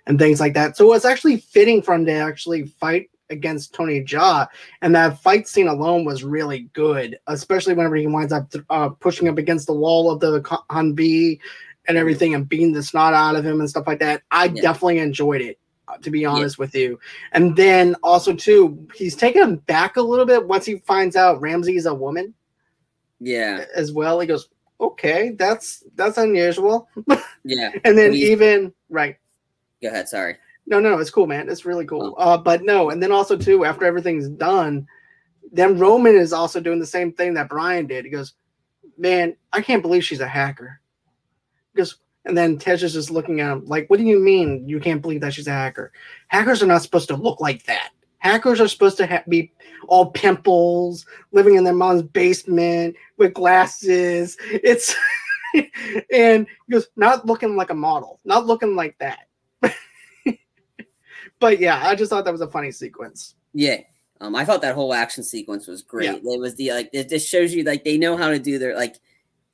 Speaker 1: and things like that. So it's actually fitting for him to actually fight against Tony Jaa, and that fight scene alone was really good, especially whenever he winds up uh, pushing up against the wall of the Humvee and everything and beating the snot out of him and stuff like that. I yeah. definitely enjoyed it, uh, to be honest yeah. with you. And then also too, he's taken back a little bit once he finds out Ramsey's a woman.
Speaker 2: Yeah,
Speaker 1: as well. He goes, okay, that's that's unusual. [LAUGHS]
Speaker 2: yeah,
Speaker 1: and then even right.
Speaker 2: Go ahead. Sorry.
Speaker 1: No, no, it's cool, man. It's really cool. Uh, but no, and then also too, after everything's done, then Roman is also doing the same thing that Brian did. He goes, "Man, I can't believe she's a hacker." Because and then Tej is just looking at him like, "What do you mean you can't believe that she's a hacker? Hackers are not supposed to look like that. Hackers are supposed to ha- be all pimples, living in their mom's basement with glasses. It's [LAUGHS] and he goes, not looking like a model, not looking like that." [LAUGHS] but yeah, I just thought that was a funny sequence.
Speaker 2: Yeah. Um, I thought that whole action sequence was great. Yeah. It was the like it just shows you like they know how to do their like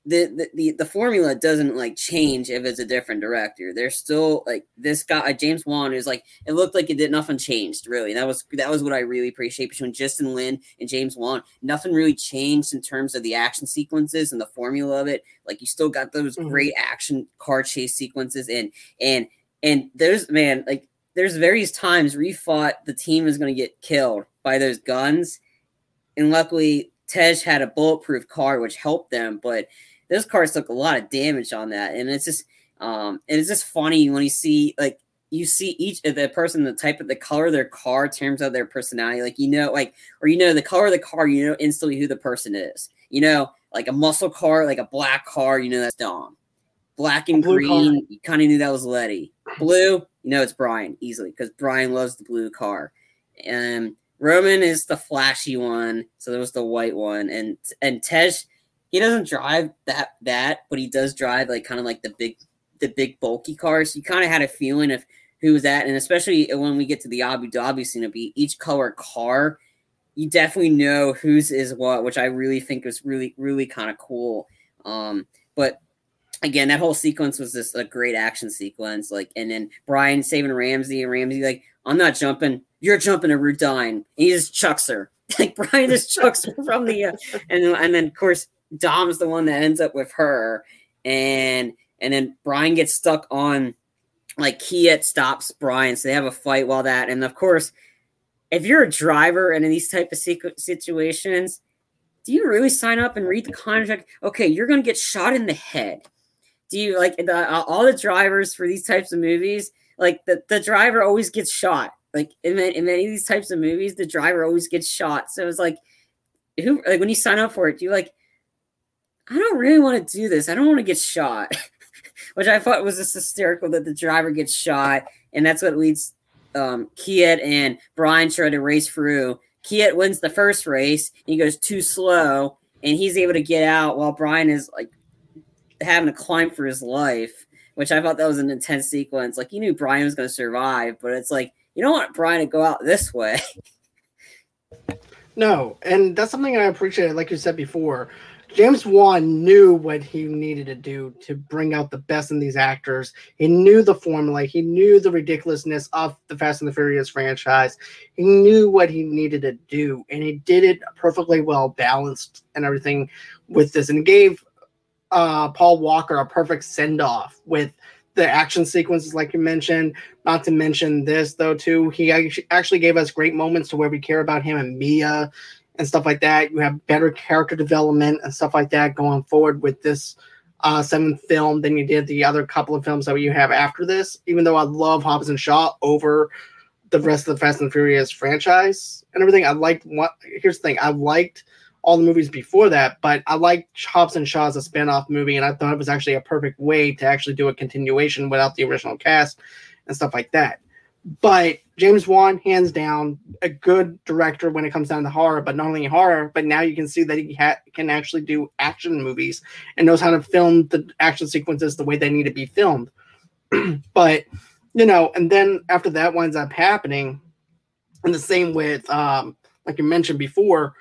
Speaker 2: the, the the the formula doesn't like change if it's a different director. They're still like this guy uh, James Wan is like it looked like it did nothing changed really. That was that was what I really appreciate between Justin Lin and James Wan. Nothing really changed in terms of the action sequences and the formula of it. Like you still got those mm-hmm. great action car chase sequences and and and there's man like there's various times thought the team is going to get killed by those guns, and luckily Tej had a bulletproof car which helped them, but those cars took a lot of damage on that, and it's just um, and it's just funny when you see like you see each of the person, the type of the color of their car terms of their personality, like you know, like or you know the color of the car, you know instantly who the person is. You know, like a muscle car, like a black car, you know that's Dom. Black and green, car. you kind of knew that was Letty. Blue, you know it's Brian easily because Brian loves the blue car. And Roman is the flashy one, so there was the white one, and and Tej he doesn't drive that that, but he does drive like kind of like the big the big bulky cars. So you kind of had a feeling of who was that, and especially when we get to the Abu Dhabi scene, it'll be each color car. You definitely know whose is what, which I really think was really really kind of cool. Um, but again, that whole sequence was just a great action sequence. Like, and then Brian saving Ramsey and Ramsey like, I'm not jumping. You're jumping a. And he just chucks her. [LAUGHS] Like Brian just chucks her from the, uh, and and then of course Dom's the one that ends up with her, and and then Brian gets stuck on like Kiet stops Brian, so they have a fight while that, and of course, if you're a driver and in these type of situations, do you really sign up and read the contract? Okay, you're going to get shot in the head. Do you like the, uh, all the drivers for these types of movies? Like the, the driver always gets shot. Like in, in many of these types of movies, the driver always gets shot. So it's like, who like when you sign up for it, you like? I don't really want to do this. I don't want to get shot. [LAUGHS] Which I thought was just hysterical that the driver gets shot, and that's what leads um, Kiet and Brian try to race through Kiet wins the first race. He goes too slow, and he's able to get out while Brian is like having to climb for his life. Which I thought that was an intense sequence. Like you knew Brian was going to survive, but it's like you don't want Brian to go out this [LAUGHS] way.
Speaker 1: No, and that's something I appreciate. Like you said before, James Wan knew what he needed to do to bring out the best in these actors. He knew the formula. He knew the ridiculousness of the Fast and the Furious franchise. He knew what he needed to do, and he did it perfectly well balanced and everything with this, and gave uh, Paul Walker a perfect send off with the action sequences, like you mentioned. Not to mention this, though, too. He actually gave us great moments to where we care about him and Mia and stuff like that. You have better character development and stuff like that going forward with this uh, seventh film than you did the other couple of films that you have after this. Even though I love Hobbs and Shaw over the rest of the Fast and Furious franchise and everything, I liked what. Here's the thing: I liked all the movies before that, but I like Hobbs and Shaw as a spin-off movie, and I thought it was actually a perfect way to actually do a continuation without the original cast and stuff like that. But James Wan, hands down, a good director when it comes down to horror, but not only horror, but now you can see that he ha- can actually do action movies and knows how to film the action sequences the way they need to be filmed. [CLEARS THROAT] but, you know, and then after that winds up happening, and the same with, um, like you mentioned before,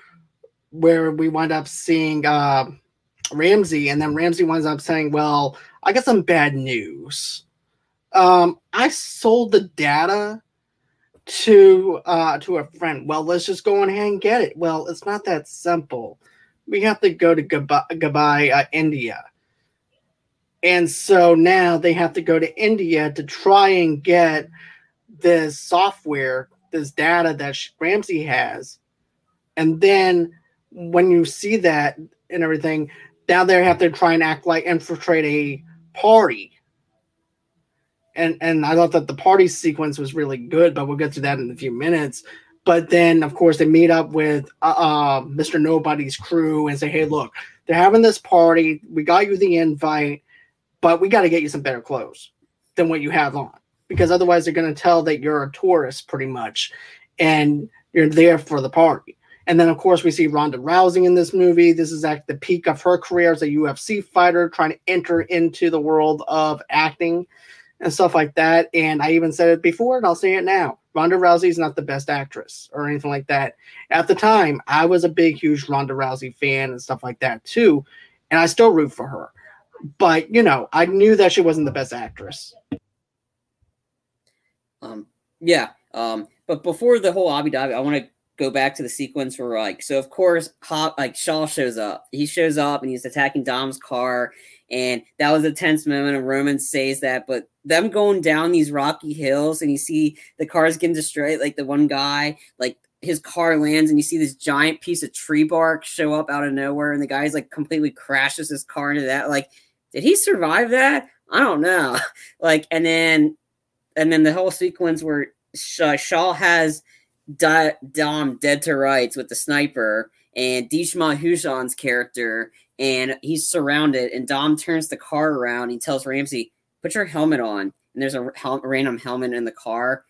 Speaker 1: where we wind up seeing uh, Ramsey, and then Ramsey winds up saying, Well, I got some bad news um, I sold the data to uh, to a friend. Well, let's just go on ahead and get it. Well, it's not that simple. We have to go to Dubai, uh, India. And so now they have to go to India to try and get this software, this data that Ramsey has. And then when you see that and everything, now they have to try and act like infiltrate a party and and I thought that the party sequence was really good, but we'll get to that in a few minutes. But then, of course, they meet up with uh, uh, Mr. Nobody's crew and say, "Hey, look, they're having this party. We got you the invite, but we got to get you some better clothes than what you have on, because otherwise they're going to tell that you're a tourist, pretty much, and you're there for the party." And then, of course, we see Ronda Rousey in this movie. This is at the peak of her career as a UFC fighter, trying to enter into the world of acting and stuff like that. And I even said it before, and I'll say it now. Ronda Rousey is not the best actress or anything like that. At the time, I was a big, huge Ronda Rousey fan and stuff like that too, and I still root for her. But you know, I knew that she wasn't the best actress.
Speaker 2: Um, yeah. Um, but before the whole Abu Dhabi, I want to go back to the sequence where like, so of course, Hop like Shaw shows up. He shows up and he's attacking Dom's car, and that was a tense moment. And Roman says that, but them going down these rocky hills and you see the cars getting destroyed, like the one guy, like his car lands and you see this giant piece of tree bark show up out of nowhere, and the guy's like completely crashes his car into that. Like, did he survive that? I don't know. [LAUGHS] like, and then and then the whole sequence where Shaw has Dom dead to rights with the sniper and Djimon Hounsou's character and he's surrounded. And Dom turns the car around. He tells Ramsey, "Put your helmet on." And there's a hel- random helmet in the car.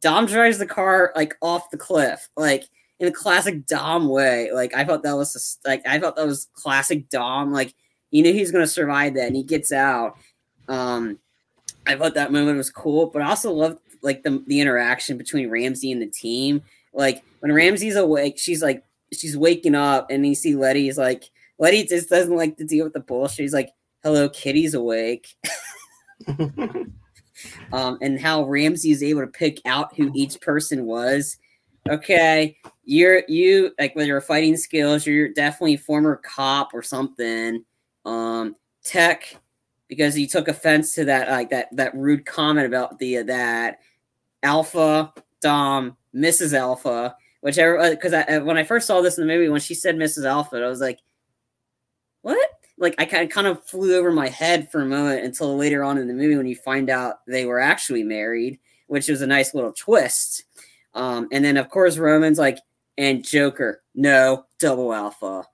Speaker 2: Dom drives the car like off the cliff, like, in a classic Dom way. Like I thought that was just, like I thought that was classic Dom. Like you knew he's gonna survive that, and he gets out. Um, I thought that moment was cool, but I also loved like the the interaction between Ramsey and the team. Like when Ramsey's awake, she's like she's waking up, and you see Letty's like Letty just doesn't like to deal with the bullshit. He's like, "Hello, Kitty's awake." [LAUGHS] um, and how Ramsey is able to pick out who each person was. Okay, you're you like with your fighting skills, you're definitely former cop or something. Um, tech because he took offense to that like that that rude comment about the uh, that Alpha Dom Mrs. Alpha, whichever because uh, I, uh, when I first saw this in the movie when she said Mrs. Alpha, I was like, what? Like I kind of, kind of flew over my head for a moment until later on in the movie when you find out they were actually married, which was a nice little twist. Um, and then of course Roman's like, and Joker, no, double alpha.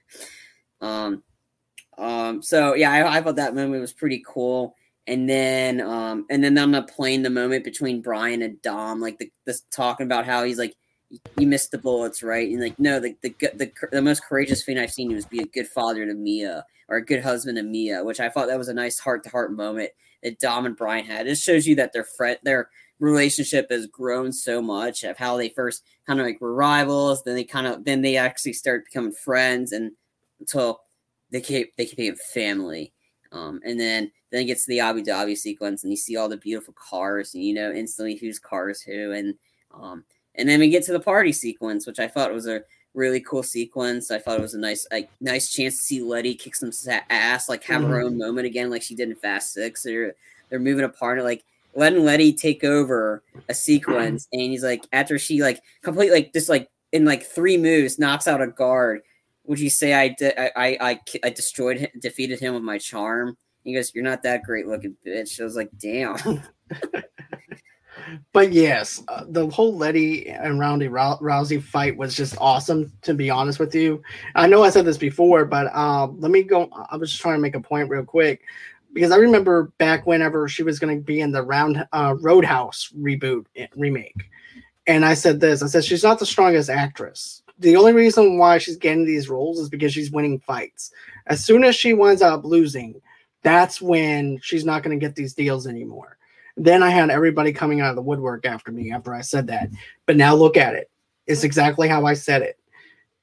Speaker 2: [LAUGHS] um, um, so yeah, I, I, thought that moment was pretty cool. And then, um, and then I'm not playing the moment between Brian and Dom, like the talking about how he's like, you missed the bullets, right? And like, no, the, the the the most courageous thing I've seen was be a good father to Mia or a good husband to Mia, which I thought that was a nice heart to heart moment that Dom and Brian had. It shows you that their friend, their relationship has grown so much of how they first kind of like were rivals, then they kind of then they actually start becoming friends, and until they keep they became family. Um, and then then it gets to the Abu Dhabi sequence, and you see all the beautiful cars, and you know instantly whose cars who, and um, and then we get to the party sequence, which I thought was a really cool sequence. I thought it was a nice, like, nice chance to see Letty kick some ass, like have mm-hmm. her own moment again, like she did in Fast Six. They're they're moving apart, like letting Letty take over a sequence, and he's like, after she like complete like just like in like three moves knocks out a guard. Would you say I did? I, I I destroyed him, defeated him with my charm? He goes, "You're not that great looking, bitch." I was like, "Damn." [LAUGHS]
Speaker 1: but yes, uh, the whole Letty and Ronda Rousey fight was just awesome. To be honest with you, I know I said this before, but um, let me go. I was just trying to make a point real quick because I remember back whenever she was going to be in the Round uh, Roadhouse reboot eh, remake, and I said this. I said she's not the strongest actress. The only reason why she's getting these roles is because she's winning fights. As soon as she winds up losing, that's when she's not going to get these deals anymore then I had everybody coming out of the woodwork after me after I said that. But now look at it. It's exactly how I said it.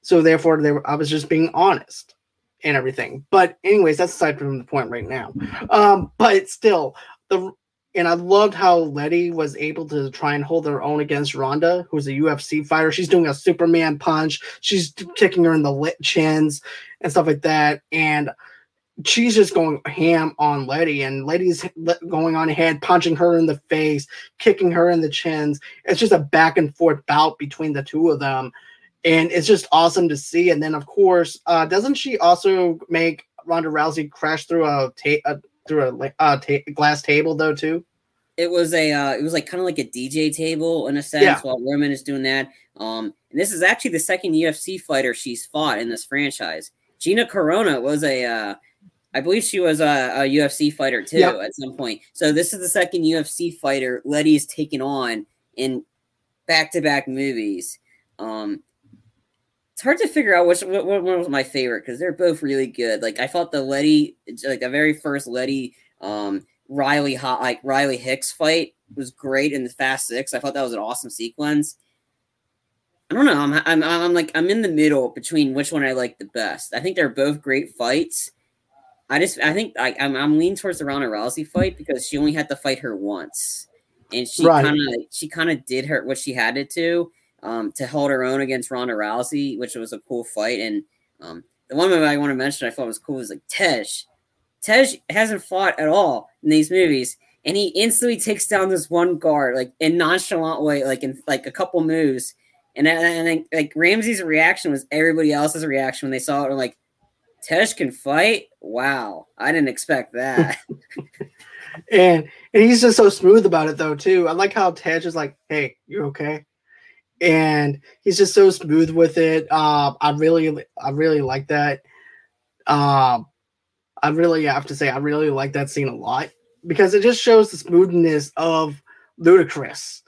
Speaker 1: So therefore, they were, I was just being honest and everything. But anyways, that's aside from the point right now. Um, but still, the and I loved how Letty was able to try and hold her own against Ronda, who's a UFC fighter. She's doing a Superman punch. She's kicking her in the chins and stuff like that. And she's just going ham on Letty, and Letty's going on ahead, punching her in the face, kicking her in the chins. It's just a back and forth bout between the two of them, and it's just awesome to see. And then, of course, uh, doesn't she also make Ronda Rousey crash through a, ta- uh, through a uh, ta- glass table though too?
Speaker 2: It was a uh, it was like kind of like a DJ table in a sense yeah. while Roman is doing that. Um, and this is actually the second UFC fighter she's fought in this franchise. Gina Carano was a uh, I believe she was a, a UFC fighter too yep. at some point. So this is the second UFC fighter Letty is taken on in back-to-back movies. Um, it's hard to figure out which what, what was my favorite because they're both really good. Like I thought the Letty, like the very first Letty, um, Riley hot like Riley Hicks fight was great in the Fast Six. I thought that was an awesome sequence. I don't know. I'm, I'm I'm like I'm in the middle between which one I like the best. I think they're both great fights. I just I think I, I'm I'm leaning towards the Ronda Rousey fight because she only had to fight her once, and she right. kind of she kind of did her what she had to do um, to hold her own against Ronda Rousey, which was a cool fight. And um, the one I want to mention I thought was cool was like Tej. Tej hasn't fought at all in these movies, and he instantly takes down this one guard like in nonchalant way, like in like a couple moves. And and then like Ramsey's reaction was everybody else's reaction when they saw it. Like, Tej can fight. Wow, I didn't expect that. [LAUGHS]
Speaker 1: and and he's just so smooth about it though too. I like how Tej is like, "Hey, you okay?" And he's just so smooth with it. Uh, I really, I really like that. Um, I really have to say, I really like that scene a lot because it just shows the smoothness of Ludacris.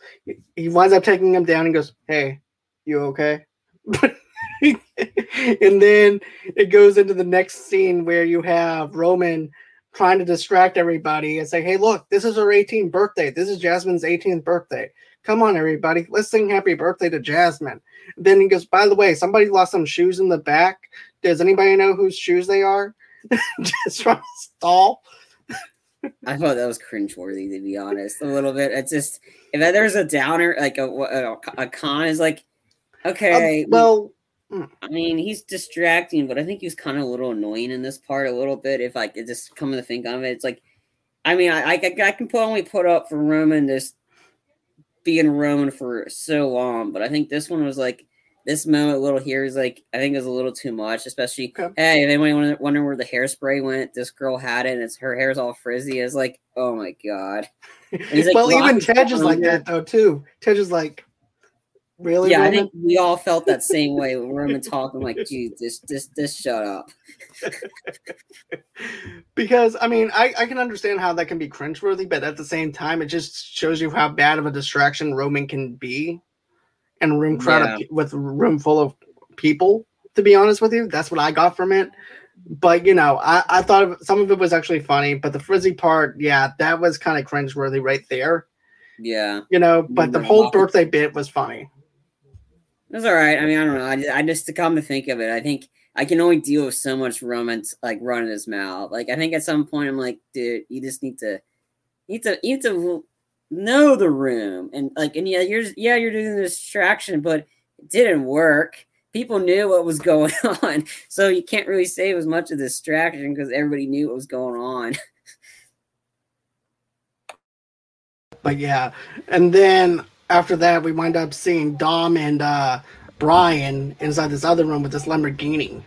Speaker 1: He winds up taking him down and goes, "Hey, You okay? [LAUGHS] and then it goes into the next scene where you have Roman trying to distract everybody and say, "Hey, look, this is her 18th birthday. This is Jasmine's 18th birthday. Come on, everybody, let's sing happy birthday to Jasmine." Then he goes, "By the way, somebody lost some shoes in the back. Does anybody know whose shoes they are?" [LAUGHS] Just from stall.
Speaker 2: I thought that was cringeworthy, to be honest, a little bit. It's just if there's a downer, like a a, a con is like, okay,
Speaker 1: Um, well,
Speaker 2: I mean, he's distracting, but I think he's kind of a little annoying in this part a little bit. If I could just come to think of it, it's like, I mean, I I, I can put, only put up for Roman just being Roman for so long, but I think this one was like this moment, little here is like I think it was a little too much, especially.
Speaker 1: Okay.
Speaker 2: Hey, if anyone wonder- wondering where the hairspray went, this girl had it, and it's her hair's all frizzy. It's like, oh my god. like,
Speaker 1: well, even Tej is like that though too. Tej is like, really?
Speaker 2: Yeah, I think we all felt that same way when Roman talking like, dude, just just just shut up. [LAUGHS]
Speaker 1: because I mean, I, I can understand how that can be cringeworthy, but at the same time, it just shows you how bad of a distraction Roman can be, and room crowd of, with room full of people. To be honest with you, that's what I got from it. But you know, I, I thought of, some of it was actually funny, but the frizzy part, yeah, that was kind of cringeworthy right there.
Speaker 2: Yeah.
Speaker 1: You know, but the whole birthday bit was funny.
Speaker 2: That's all right. I mean, I don't know. I just, I just to come to think of it, I think I can only deal with so much Roman's like running his mouth. Like I think at some point I'm like, dude, you just need to, need to, need to know the room and like, and yeah, you're yeah, you're doing the distraction, but it didn't work. People knew what was [LAUGHS] going on, so you can't really say it was much of a distraction because everybody knew what was going on.
Speaker 1: But yeah, and then after that, we wind up seeing Dom and uh, Brian inside this other room with this Lamborghini.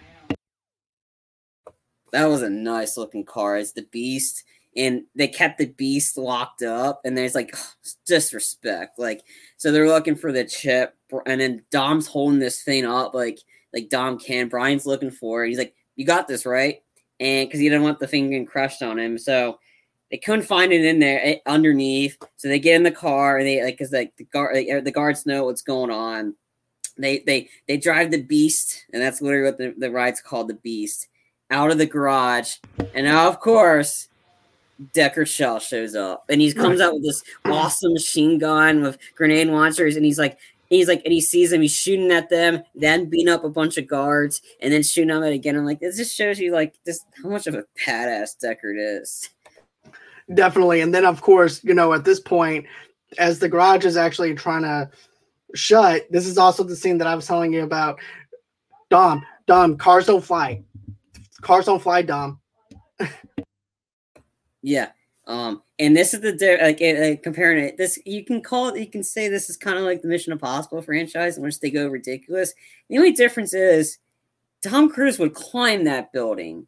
Speaker 2: That was a nice looking car. It's the Beast, and they kept the Beast locked up. And there's like [SIGHS] disrespect, like so they're looking for the chip, and then Dom's holding this thing up, like like Dom can. Brian's looking for it. He's like, "You got this, right?" And because he didn't want the thing getting crushed on him, so they couldn't find it in there eh, underneath. So they get in the car, and they like because like the guard, like, the guards know what's going on. They they they drive the Beast, and that's literally what the, the ride's called, the Beast out of the garage, and now of course Deckard Shaw shows up, and he comes out with this awesome machine gun with grenade launchers, and he's like, he's like, and he sees them, he's shooting at them, then beating up a bunch of guards, and then shooting them at again. I'm like, this just shows you like just how much of a badass Deckard is.
Speaker 1: Definitely. And then, of course, you know, at this point, as the garage is actually trying to shut, this is also the scene that I was telling you about. Dom, Dom, cars don't fly. Cars don't fly, Dom.
Speaker 2: Yeah. Um, and this is the di- like, eh, like comparing it. This you can call it. You can say this is kind of like the Mission Impossible franchise, in which they go ridiculous. The only difference is Tom Cruise would climb that building.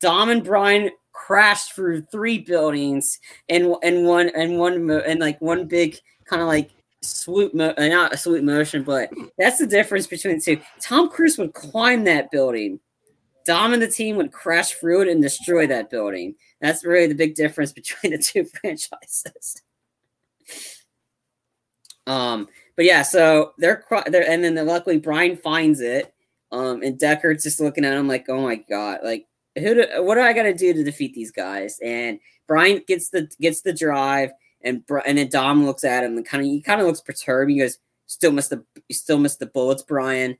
Speaker 2: Dom and Brian crashed through three buildings and and one and one and like one big kind of like swoop, mo- uh, not a swoop motion, but that's the difference between the two. Tom Cruise would climb that building. Dom and the team would crash through it and destroy that building. That's really the big difference between the two [LAUGHS] franchises. um, but yeah, so they're they're and then luckily Brian finds it. Um, and Deckard's just looking at him like, oh my god, like who do, what do I got to do to defeat these guys? And Brian gets the gets the drive, and and then Dom looks at him and kind of he kind of looks perturbed. He goes, still missed the you still missed the bullets, Brian.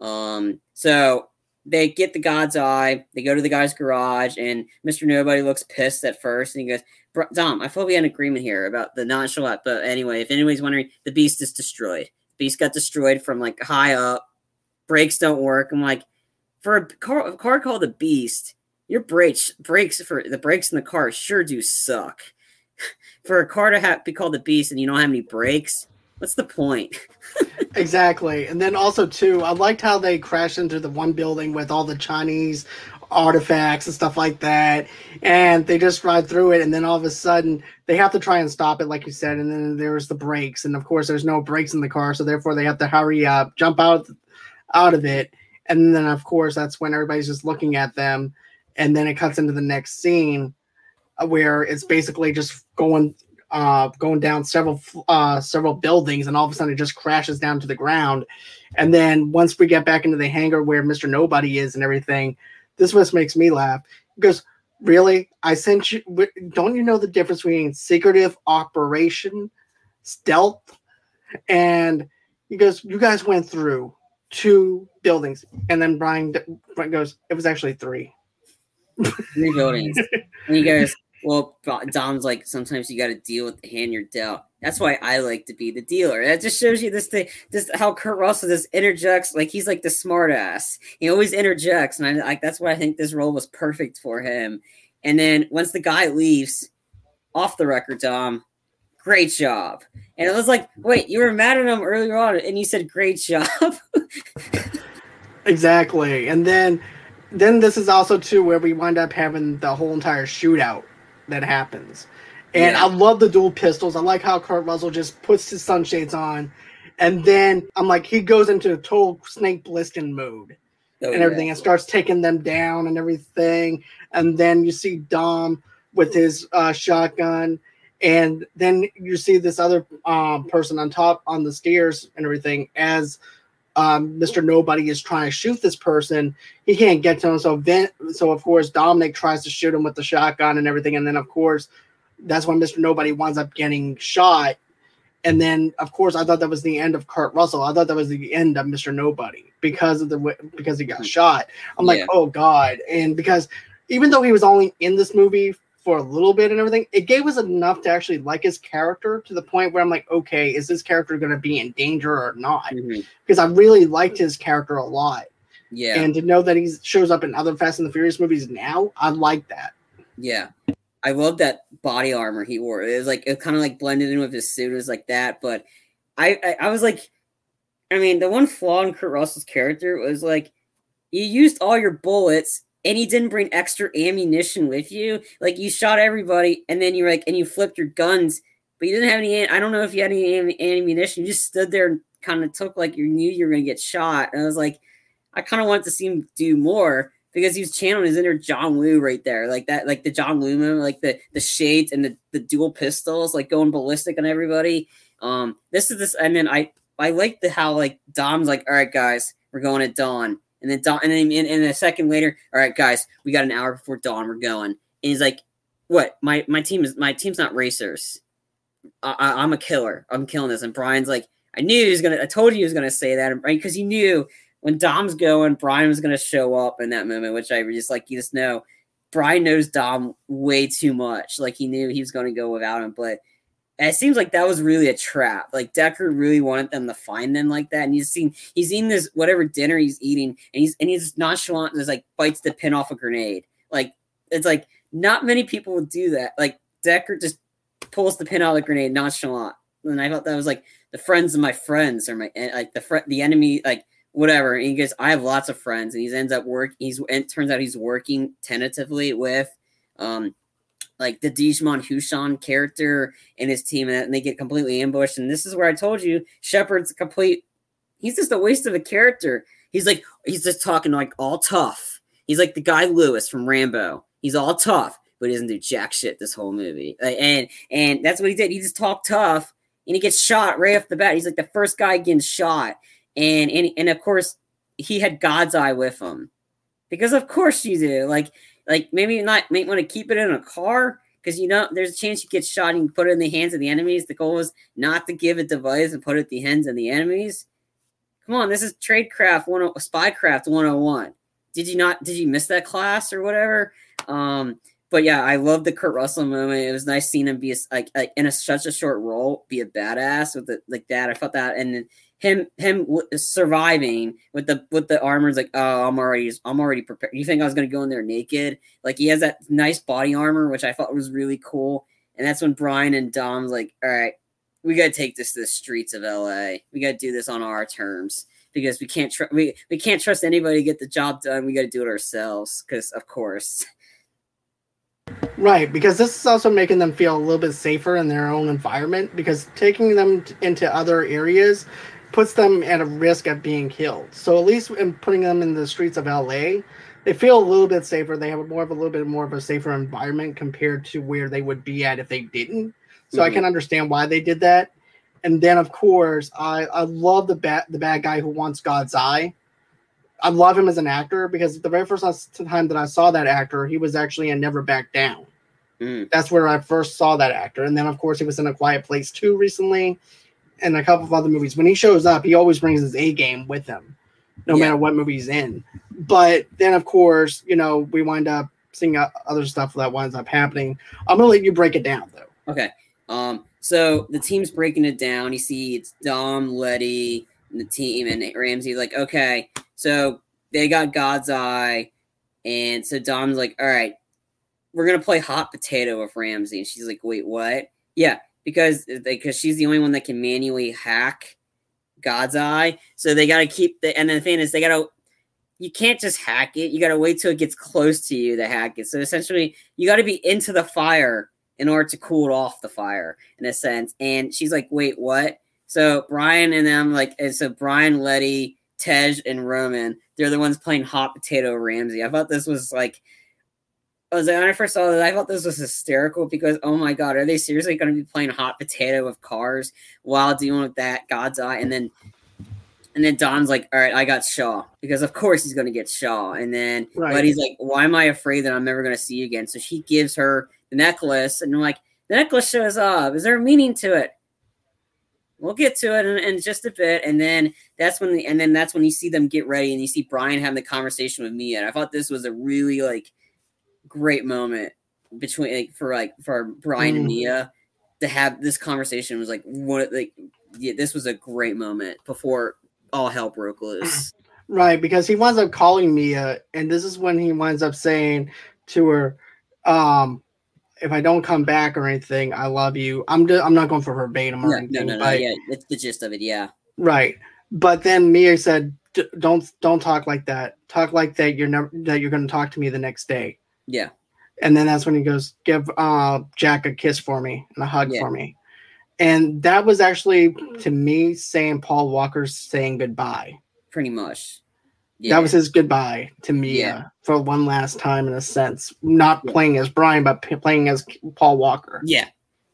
Speaker 2: Um, so they get the God's Eye. They go to the guy's garage, and Mister Nobody looks pissed at first, and he goes, "Bro- "Dom, I feel we had an agreement here about the nonchalant." But anyway, if anybody's wondering, the Beast is destroyed. The Beast got destroyed from like high up. Brakes don't work. I'm like, for a car, a car called the Beast, your brakes brakes for the brakes in the car sure do suck. [LAUGHS] for a car to have be called the Beast and you don't have any brakes, what's the point? [LAUGHS]
Speaker 1: Exactly. And then also too, I liked how they crashed into the one building with all the Chinese artifacts and stuff like that. And they just ride through it and then all of a sudden they have to try and stop it, like you said, and then there's the brakes. And of course there's no brakes in the car, so therefore they have to hurry up, jump out out of it. And then of course that's when everybody's just looking at them. And then it cuts into the next scene uh, where it's basically just going uh, going down several uh, several buildings, and all of a sudden it just crashes down to the ground. And then once we get back into the hangar where Mister Nobody is and everything, this was makes me laugh. because "Really? I sent you? Don't you know the difference between secretive operation, stealth, and?" He goes, "You guys went through two buildings," and then Brian, Brian goes, "It was actually three.
Speaker 2: Three buildings." and he goes, [LAUGHS] well, Dom's like sometimes you got to deal with the hand you're dealt. That's why I like to be the dealer. That just shows you this thing, just how Kurt Russell just interjects. Like he's like the smartass. He always interjects, and I like that's why I think this role was perfect for him. And then once the guy leaves, off the record, Dom, great job. And it was like, wait, you were mad at him earlier on, and you said great job. [LAUGHS]
Speaker 1: exactly. And then, then this is also too where we wind up having the whole entire shootout that happens. And yeah. I love the dual pistols. I like how Kurt Russell just puts his sunshades on, and then I'm like, he goes into a total Snake Plissken mode oh, and everything, yeah. and starts taking them down and everything. And then you see Dom with his uh, shotgun, and then you see this other um, person on top on the stairs and everything as um, Mr. Nobody is trying to shoot this person. He can't get to him. So then, so of course Dominic tries to shoot him with the shotgun and everything. And then of course, that's when Mr. Nobody winds up getting shot. And then of course I thought that was the end of Kurt Russell. I thought that was the end of Mr. Nobody because of the because he got shot. I'm like, oh God. And because even though he was only in this movie for a little bit and everything, it gave us enough to actually like his character to the point where I'm like, okay, is this character going to be in danger or not? Mm-hmm. Because I really liked his character a lot. Yeah. And to know that he shows up in other Fast and the Furious movies now, I like that.
Speaker 2: Yeah. I love that body armor he wore. It was like it kind of like blended in with his suit. It was like that, but I, I I was like, I mean, the one flaw in Kurt Russell's character was like, you used all your bullets and he didn't bring extra ammunition with you. Like you shot everybody, and then you are like, and you flipped your guns, but you didn't have any. I don't know if you had any ammunition. You just stood there and kind of took like you knew you were gonna get shot. And I was like, I kind of wanted to see him do more because he was channeling his inner John Woo right there, like that, like the John Woo moment, like the the shades and the the dual pistols, like going ballistic on everybody. Um, this is this, and then I I like the how like Dom's like, all right, guys, we're going at dawn and then dawn, and then in, a second later, all right, guys, we got an hour before dawn. We're going. And he's like, "What? My my team is my team's not racers. I, am a killer. I'm killing this." And Brian's like, "I knew he was gonna. I told you he was gonna say that, right? Because he knew when Dom's going, Brian was gonna show up in that moment, which I just like. You just know, Brian knows Dom way too much. Like he knew he was gonna go without him, but." And it seems like that was really a trap. Like Deckard really wanted them to find them like that. And he's seen he's eating this whatever dinner he's eating, and he's and he's nonchalant, just like bites the pin off a grenade. Like it's like not many people would do that. Like Deckard just pulls the pin out of the grenade nonchalant. And I thought that was like the friends of my friends or my like the friend the enemy, like whatever. And he goes, I have lots of friends, and he ends up work. He's and turns out he's working tentatively with um like the Djimon Hounsou character and his team, and they get completely ambushed. And this is where I told you Shepard's complete. He's just a waste of a character. He's like he's just talking like all tough. He's like the guy Lewis from Rambo. He's all tough, but he doesn't do jack shit this whole movie. And and that's what he did. He just talked tough, and he gets shot right off the bat. He's like the first guy getting shot, and and and of course he had God's eye with him, because of course you do. Like like maybe not might want to keep it in a car because you know there's a chance you get shot and you put it in the hands of the enemies. The goal is not to give a device and put it in the hands of the enemies. Come on, this is tradecraft one spycraft 101. Did you not did you miss that class or whatever? Um, but yeah, I love the Kurt Russell moment. It was nice seeing him be a, like, like in a, such a short role, be a badass with it like that. I felt that, and him him surviving with the with the armor is like oh i'm already i'm already prepared. You think i was to go in there naked? Like he has that nice body armor which i thought was really cool. And that's when brian and dom's like all right we got to take this to the streets of la we got to do this on our terms because we can't tr- we, we can't trust anybody to get the job done. We got to do it ourselves because of course.
Speaker 1: Right, because this is also making them feel a little bit safer in their own environment. Because taking them into other areas puts them at a risk of being killed. So at least in putting them in the streets of LA, they feel a little bit safer. They have more of a little bit more of a safer environment compared to where they would be at if they didn't. So I
Speaker 2: Mhm.
Speaker 1: can understand why they did that. And then of course, I I love the bad the bad guy who wants God's eye. I love him as an actor because the very first time that I saw that actor, he was actually in Never Back Down.
Speaker 2: Mm.
Speaker 1: That's where I first saw that actor. And then of course he was in A Quiet Place too recently and a couple of other movies. When he shows up, he always brings his A game with him, no
Speaker 2: Yeah.
Speaker 1: matter what movie he's in. But then of course, you know, we wind up seeing other stuff that winds up happening. I'm gonna let you break it down though.
Speaker 2: Okay. Um, so the team's breaking it down. You see it's Dom, Letty, and the team, and Ramsey. Like, okay, so they got God's Eye, and so Dom's like, all right, we're gonna play hot potato with Ramsey, and she's like, wait, what? Yeah, because because she's the only one that can manually hack God's Eye. So they got to keep the. And the thing is, they got to. You can't just hack it. You got to wait till it gets close to you to hack it. So essentially, you got to be into the fire in order to cool off the fire in a sense. And she's like, wait, what? So Brian and them like, and so Brian, Letty, Tej, and Roman, they're the ones playing hot potato Ramsey. I thought this was like, was like, when I first saw this, I thought this was hysterical because oh my god, are they seriously going to be playing hot potato with cars while dealing with that God's eye? And then, and then Dom's like, all right, I got Shaw because of course he's going to get Shaw. And then,
Speaker 1: Right.
Speaker 2: but he's like, why am I afraid that I'm never going to see you again? So she gives her the necklace, and I'm like, the necklace shows up. Is there a meaning to it? We'll get to it in, in just a bit, and then that's when the, and then that's when you see them get ready, and you see Brian having the conversation with Mia. And I thought this was a really like great moment between like for like for Brian and
Speaker 1: Mm.
Speaker 2: Mia to have this conversation was like what like yeah this was a great moment before all hell broke loose. [CLEARS THROAT]
Speaker 1: Right, because he winds up calling Mia, and this is when he winds up saying to her, um, if I don't come back or anything, I love you. I'm d- I'm not going for verbatim or
Speaker 2: no, no,
Speaker 1: anything,
Speaker 2: no, no,
Speaker 1: but
Speaker 2: yeah, that's the gist of it. Yeah,
Speaker 1: right. But then Mia said, "Don't don't talk like that. Talk like that. You're never that you're going to talk to me the next day."
Speaker 2: Yeah,
Speaker 1: And then that's when he goes, "Give uh, Jack a kiss for me and a hug
Speaker 2: Yeah.
Speaker 1: for me." And that was actually to me saying Paul Walker's saying goodbye.
Speaker 2: pretty much. Yeah.
Speaker 1: That was his goodbye to Mia
Speaker 2: Yeah.
Speaker 1: for one last time, in a sense. Not playing as Brian, but p- playing as Paul Walker.
Speaker 2: Yeah,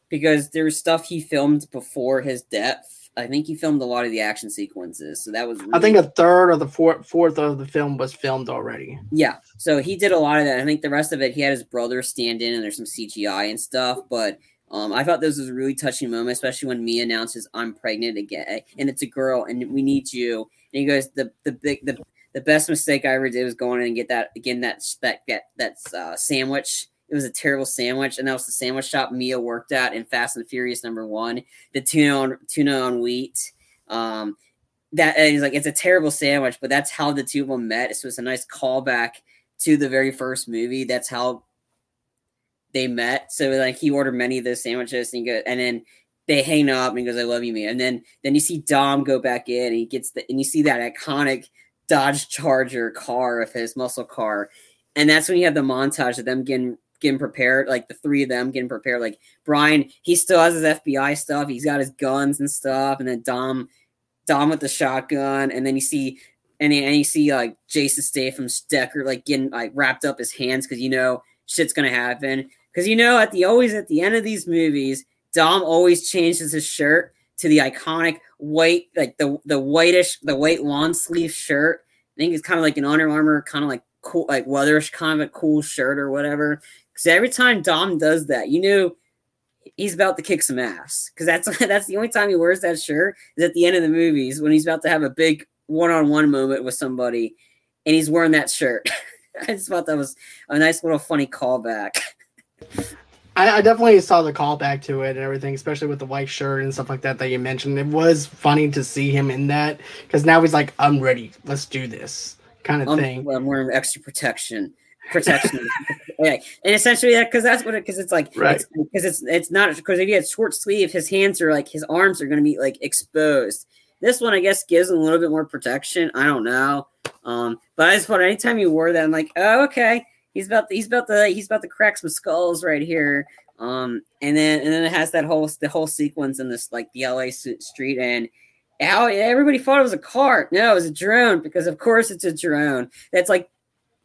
Speaker 2: because there was stuff he filmed before his death. I think he filmed a lot of the action sequences, so that was.
Speaker 1: I think a third or the fourth, fourth of the film was filmed already.
Speaker 2: yeah. So he did a lot of that. I think the rest of it, he had his brother stand in, and there's some CGI and stuff. But um, I thought this was a really touching moment, especially when Mia announces, "I'm pregnant again, and it's a girl, and we need you." And he goes, "the the big the." The best mistake I ever did was going in and get that again that that that that uh, sandwich. It was a terrible sandwich, and that was the sandwich shop Mia worked at in Fast and Furious number one. The tuna on tuna on wheat. Um, that and he's like, it's a terrible sandwich, but that's how the two of them met. So it's a nice callback to the very first movie. That's how they met. So like he ordered many of those sandwiches, and go, and then they hang up, and he goes, "I love you, man." And then then you see Dom go back in, and he gets the, and you see that iconic Dodge Charger car of his muscle car, and that's when you have the montage of them getting getting prepared, like the three of them getting prepared. Like Brian, he still has his FBI stuff. He's got his guns and stuff, and then Dom, Dom with the shotgun, and then you see, and and you see like Jason Statham's Deckard like getting like wrapped up his hands because you know shit's gonna happen. Because you know at the always at the end of these movies, Dom always changes his shirt to the iconic white, like the the whitish, the white long sleeve shirt. I think it's kind of like an Under Armour, kind of like cool, like weatherish, kind of a cool shirt or whatever. Because every time Dom does that, you know he's about to kick some ass. Because that's [LAUGHS] that's the only time he wears that shirt is at the end of the movies when he's about to have a big one-on-one moment with somebody, and he's wearing that shirt. [LAUGHS] I just thought that was a nice little funny callback.
Speaker 1: I, I definitely saw the callback to it and everything, especially with the white shirt and stuff like that that you mentioned. It was funny to see him in that because now he's like, "I'm ready. Let's do this," kind of
Speaker 2: I'm,
Speaker 1: thing.
Speaker 2: I'm wearing extra protection. Protection, yeah, [LAUGHS] and essentially that because that's what it because it's like
Speaker 1: Right.
Speaker 2: because it's, it's not because if he had short sleeve, his hands are like his arms are going to be like exposed. This one, I guess, gives him a little bit more protection. I don't know, um, but I just thought anytime he wore that, I'm like, oh, okay, he's about to, he's about to he's about to crack some skulls right here. Um, and then and then it has that whole the whole sequence in this like the LA street and how everybody thought it was a car. No, it was a drone because of course it's a drone. That's like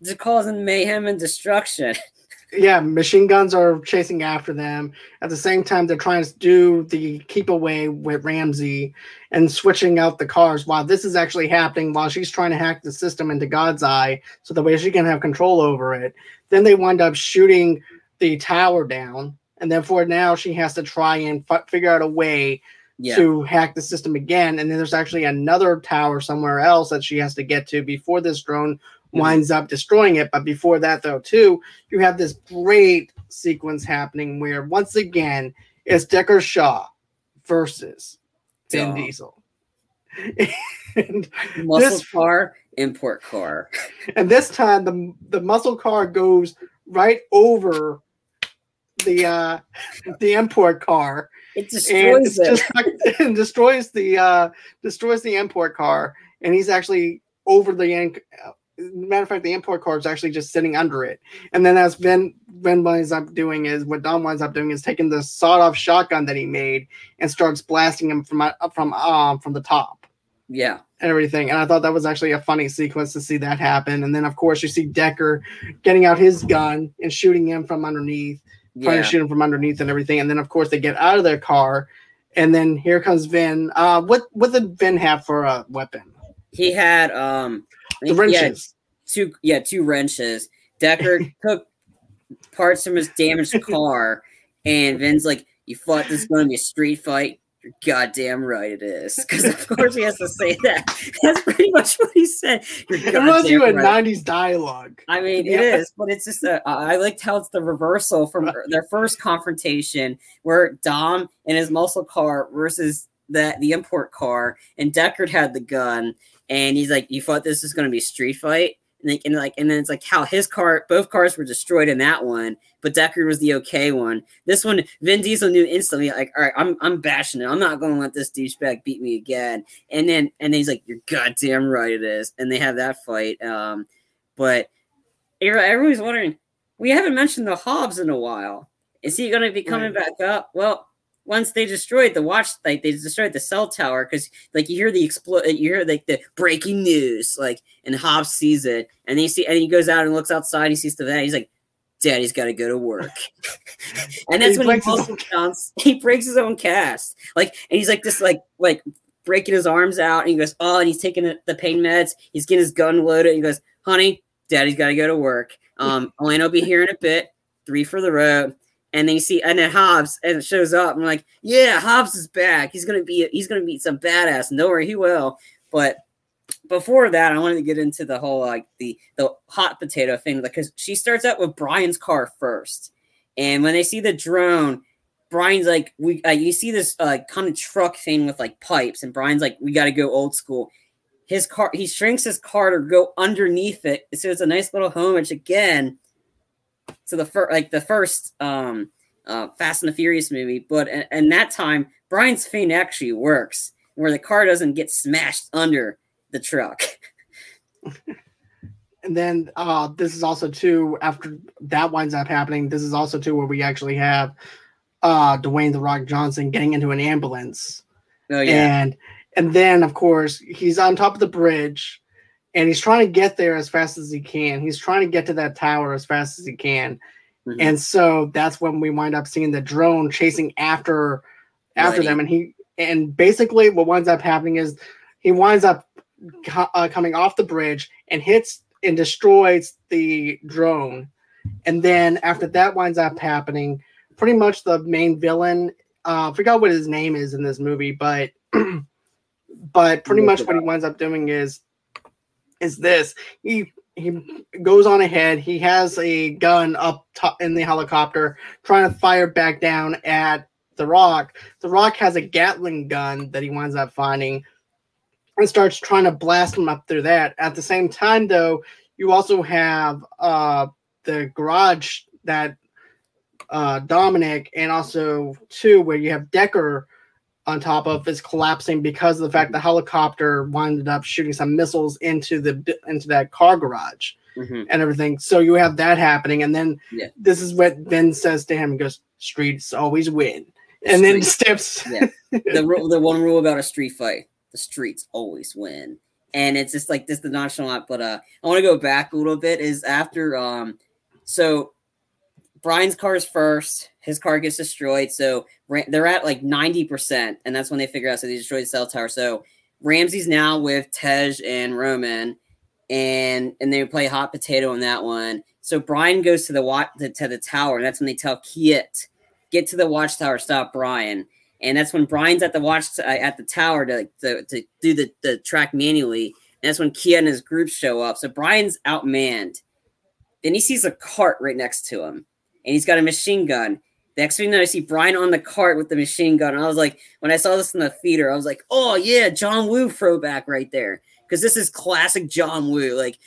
Speaker 2: just causing mayhem and destruction. [LAUGHS]
Speaker 1: yeah, machine guns are chasing after them. At the same time, they're trying to do the keep away with Ramsey and switching out the cars. While this is actually happening, while she's trying to hack the system into God's eye, so the way she can have control over it. Then they wind up shooting the tower down, and therefore now she has to try and f- figure out a way
Speaker 2: Yeah.
Speaker 1: to hack the system again. And then there's actually another tower somewhere else that she has to get to before this drone. Winds up destroying it. But before that, though, too, you have this great sequence happening where once again it's Deckard Shaw versus Vin
Speaker 2: Duh.
Speaker 1: Diesel. [LAUGHS] and,
Speaker 2: Muscle
Speaker 1: this-
Speaker 2: car, import car. [LAUGHS]
Speaker 1: and this time the the muscle car goes right over the uh the import car
Speaker 2: It
Speaker 1: and
Speaker 2: destroys it.
Speaker 1: just [LAUGHS] and destroys the uh destroys the import car and he's actually over the end matter of fact the import car is actually just sitting under it and then as Vin Vin winds up doing is what Dom winds up doing is taking the sawed-off shotgun that he made and starts blasting him from uh, from um from the top
Speaker 2: yeah.
Speaker 1: and everything. And I thought that was actually a funny sequence to see that happen. And then, of course, you see Deckard getting out his gun and shooting him from underneath, trying
Speaker 2: Yeah.
Speaker 1: to shoot him from underneath and everything. And then, of course, they get out of their car. And then here comes Vin. Uh, what what did Vin have for a weapon?
Speaker 2: He had um
Speaker 1: The
Speaker 2: think he had
Speaker 1: wrenches.
Speaker 2: two yeah, two wrenches. Deckard [LAUGHS] took parts from his damaged [LAUGHS] car and Vin's like, You thought this is gonna be a street fight? You're goddamn right it is. [LAUGHS] Because of course he has to say that. That's pretty much what he said. You're
Speaker 1: It reminds you of
Speaker 2: right.
Speaker 1: 90s dialogue.
Speaker 2: I mean,
Speaker 1: Yeah.
Speaker 2: it is, but it's just uh, I liked how it's the reversal from their first confrontation, where Dom and his muscle car versus the the import car, and Deckard had the gun, and he's like, "You thought this was going to be a street fight?" And like, and like, and then it's like how his car, both cars were destroyed in that one, but Deckard was the okay one. This one, Vin Diesel knew instantly, like, all right, I'm I'm bashing it. I'm not going to let this douchebag beat me again. And then and then he's like, "You're goddamn right, it is." And they have that fight. Um, but every- everybody's wondering, we haven't mentioned the Hobbs in a while. Is he going to be coming back up? Well, once they destroyed the watch, like they destroyed the cell tower, because like you hear the explode, you hear like the breaking news, like, and Hobbs sees it, and he see, and he goes out and looks outside, and he sees the van, he's like, "Daddy's got to go to work," [LAUGHS] and that's
Speaker 1: He
Speaker 2: when he
Speaker 1: breaks his
Speaker 2: muscle counts. [LAUGHS] He breaks his own cast, like, and he's like this, like, like breaking his arms out, and he goes, "Oh," and he's taking the, pain meds, he's getting his gun loaded, and he goes, "Honey, Daddy's got to go to work. Um, Elena will be here in a bit. Three for the road." And then you see, and then Hobbs, and it shows up. I'm like, yeah, Hobbs is back. He's gonna be, he's gonna be some badass. No worry, he will. But before that, I wanted to get into the whole like the the hot potato thing because she starts out with Brian's car first, and when they see the drone, Brian's like, we, uh, you see this uh, kind of truck thing with like pipes, and Brian's like, we got to go old school. His car, he shrinks his car to go underneath it, so it's a nice little homage again to the first, like the first um uh Fast and the Furious movie, but and, and that time Brian's feint actually works, where the car doesn't get smashed under the truck. [LAUGHS]
Speaker 1: And then uh, this is also too after that winds up happening. This is also too where we actually have uh, Dwayne the Rock Johnson getting into an ambulance,
Speaker 2: Oh yeah,
Speaker 1: and and then of course he's on top of the bridge, and he's trying to get there as fast as he can. He's trying to get to that tower as fast as he can,
Speaker 2: Mhm.
Speaker 1: and so that's when we wind up seeing the drone chasing after after them, and he and basically what winds up happening is he winds up co- uh, coming off the bridge and hits and destroys the drone. And then after that winds up happening, pretty much the main villain, uh, I forgot what his name is in this movie, but [CLEARS THROAT] but pretty much what he winds up doing is is this. He he goes on ahead. He has a gun up top in the helicopter, trying to fire back down at the Rock. The Rock has a Gatling gun that he winds up finding and starts trying to blast him up through that. At the same time, though, you also have uh, the garage that uh, Dominic and also two where you have Deckard on top of is collapsing because of the fact the helicopter winded up shooting some missiles into the into that car garage
Speaker 2: Mhm.
Speaker 1: and everything. So you have that happening, and then
Speaker 2: Yeah.
Speaker 1: this is what Vin says to him. He goes, "Streets always win," and then steps.
Speaker 2: Yeah. [LAUGHS] the the one rule about a street fight: the streets always win. And it's just like this, the nonchalant. But uh, I want to go back a little bit. Is after um, so Brian's car is first. His car gets destroyed. So they're at like 90%. And that's when they figure out so they destroyed the cell tower. So Ramsey's now with Tej and Roman. And and they play hot potato on that one. So Brian goes to the watch to the tower, and that's when they tell Kiet, get to the watchtower, stop Brian. And that's when Brian's at the watch uh, at the tower to, to, to do the, the track manually. And that's when Kiet and his group show up. So Brian's outmanned. Then he sees a cart right next to him and he's got a machine gun. Next thing that I see Brian on the cart with the machine gun. I was like, when I saw this in the theater, I was like, oh yeah, John Woo throwback right there. Because this is classic John Woo. Like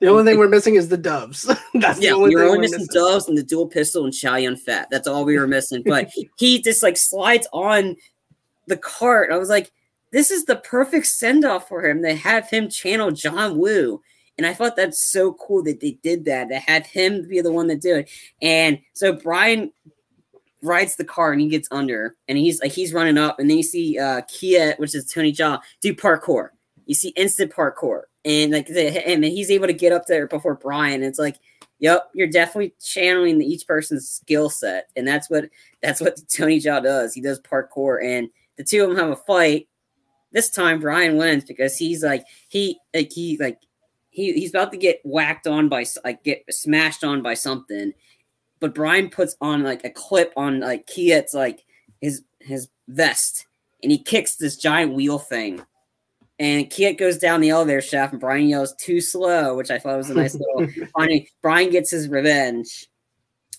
Speaker 1: the only thing we're missing is the doves. [LAUGHS]
Speaker 2: That's yeah, the only we were only missing, missing, doves and the dual pistol and Chow Fat. That's all we were missing. But [LAUGHS] he just like slides on the cart. I was like, this is the perfect send off for him. They have him channel John Woo. And I thought that's so cool that they did that. They had him be the one that did it. And so Brian rides the car and he gets under and he's like he's running up and then you see uh Kiet, which is Tony Jaa, do parkour. You see instant parkour. And like the, and he's able to get up there before Brian. It's like, yep, you're definitely channeling each person's skill set. And that's what that's what Tony Jaa does. He does parkour and the two of them have a fight. This time Brian wins because he's like he like he like he he's about to get whacked on by like get smashed on by something, but Brian puts on like a clip on like Kiet's like his his vest, and he kicks this giant wheel thing, and Kiet goes down the elevator shaft, and Brian yells "too slow," which I thought was a nice [LAUGHS] little funny. Brian gets his revenge.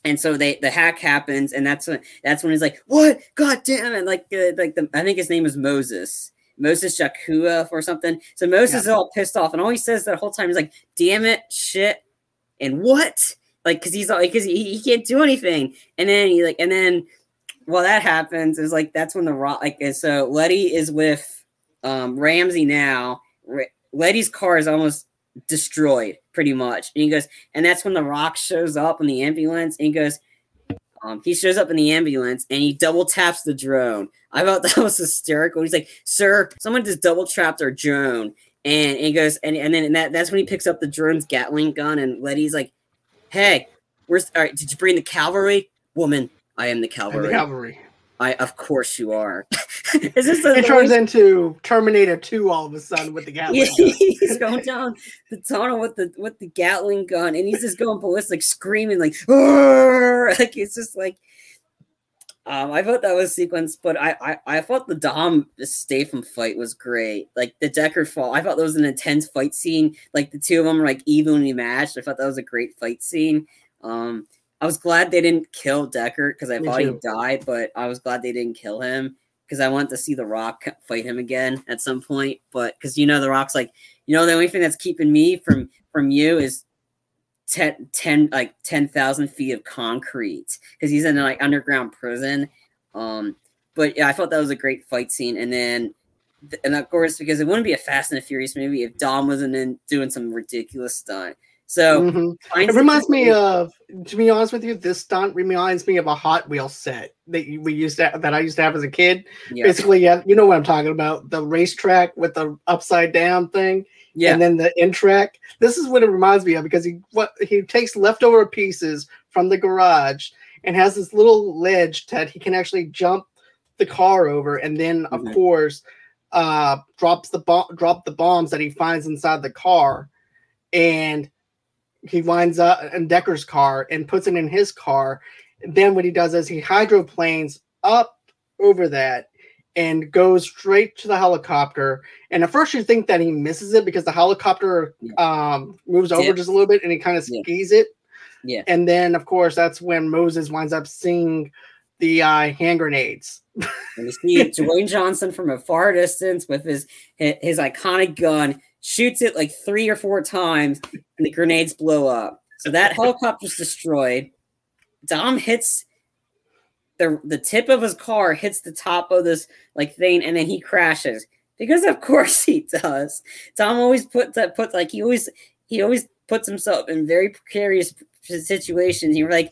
Speaker 2: And so they the hack happens, and that's when that's when he's like, "What? God damn it!" Like, uh, like the I think his name is Moses, Moses Jakua or something. So Moses yeah. is all pissed off, and all he says the whole time is like, "Damn it, shit, and what?" Like, because he's like, because he, he can't do anything, and then he like, and then while that happens, is like that's when the rock like so Letty is with um Ramsey now. Letty's car is almost destroyed, pretty much, and he goes, and that's when the Rock shows up in the ambulance, and he goes. Um, he shows up in the ambulance and he double taps the drone. I thought [LAUGHS] that was hysterical. He's like, "Sir, someone just double trapped our drone," and, and he goes, and and then and that, that's when he picks up the drone's Gatling gun, and Letty's like, "Hey, where's all right? Did you bring the cavalry, woman? I am the cavalry.
Speaker 1: The cavalry.
Speaker 2: I of course you are. [LAUGHS]
Speaker 1: Is this a, it turns into Terminator Two all of a sudden with the Gatling?
Speaker 2: Yeah, [LAUGHS] he's going down the tunnel with the with the Gatling gun, and he's just going ballistic, screaming like, [LAUGHS] like it's just like um, I thought that was sequence, but I, I I thought the Dom Statham fight was great. Like the Deckard fall, I thought that was an intense fight scene. Like the two of them were like evenly matched. I thought that was a great fight scene. Um, I was glad they didn't kill Deckard because I Me thought too. he died, but I was glad they didn't kill him because I want to see The Rock fight him again at some point. But because you know The Rock's like, you know, the only thing that's keeping me from from you is 10, 10 like 10,000 feet of concrete because he's in like underground prison. Um, but yeah, I thought that was a great fight scene. And then, and of course, because it wouldn't be a Fast and the Furious movie if Dom wasn't in doing some ridiculous stunt. So
Speaker 1: mm-hmm. it reminds me of, to be honest with you, this stunt reminds me of a Hot Wheel set that we used to that I used to have as a kid. Yeah. Basically, yeah, you know what I'm talking about the racetrack with the upside down thing. Yeah. And then the in track. This is what it reminds me of because he what he takes leftover pieces from the garage and has this little ledge that he can actually jump the car over, and then of mm-hmm. course uh drops the bomb drop the bombs that he finds inside the car, and he winds up in Deckard's car and puts it in his car. Then what he does is he hydroplanes up over that and goes straight to the helicopter. And at first, you think that he misses it because the helicopter um, moves over just a little bit and he kind of skis yeah. it.
Speaker 2: Yeah.
Speaker 1: And then, of course, that's when Moses winds up seeing the uh, hand grenades. [LAUGHS]
Speaker 2: and you see Dwayne Johnson from a far distance with his his iconic gun, shoots it like three or four times, and the grenades blow up. So that helicopter's destroyed. Dom hits the the tip of his car hits the top of this like thing, and then he crashes because of course [LAUGHS] he does. Dom always puts that uh, puts like he always he always puts himself in very precarious situations. You're like,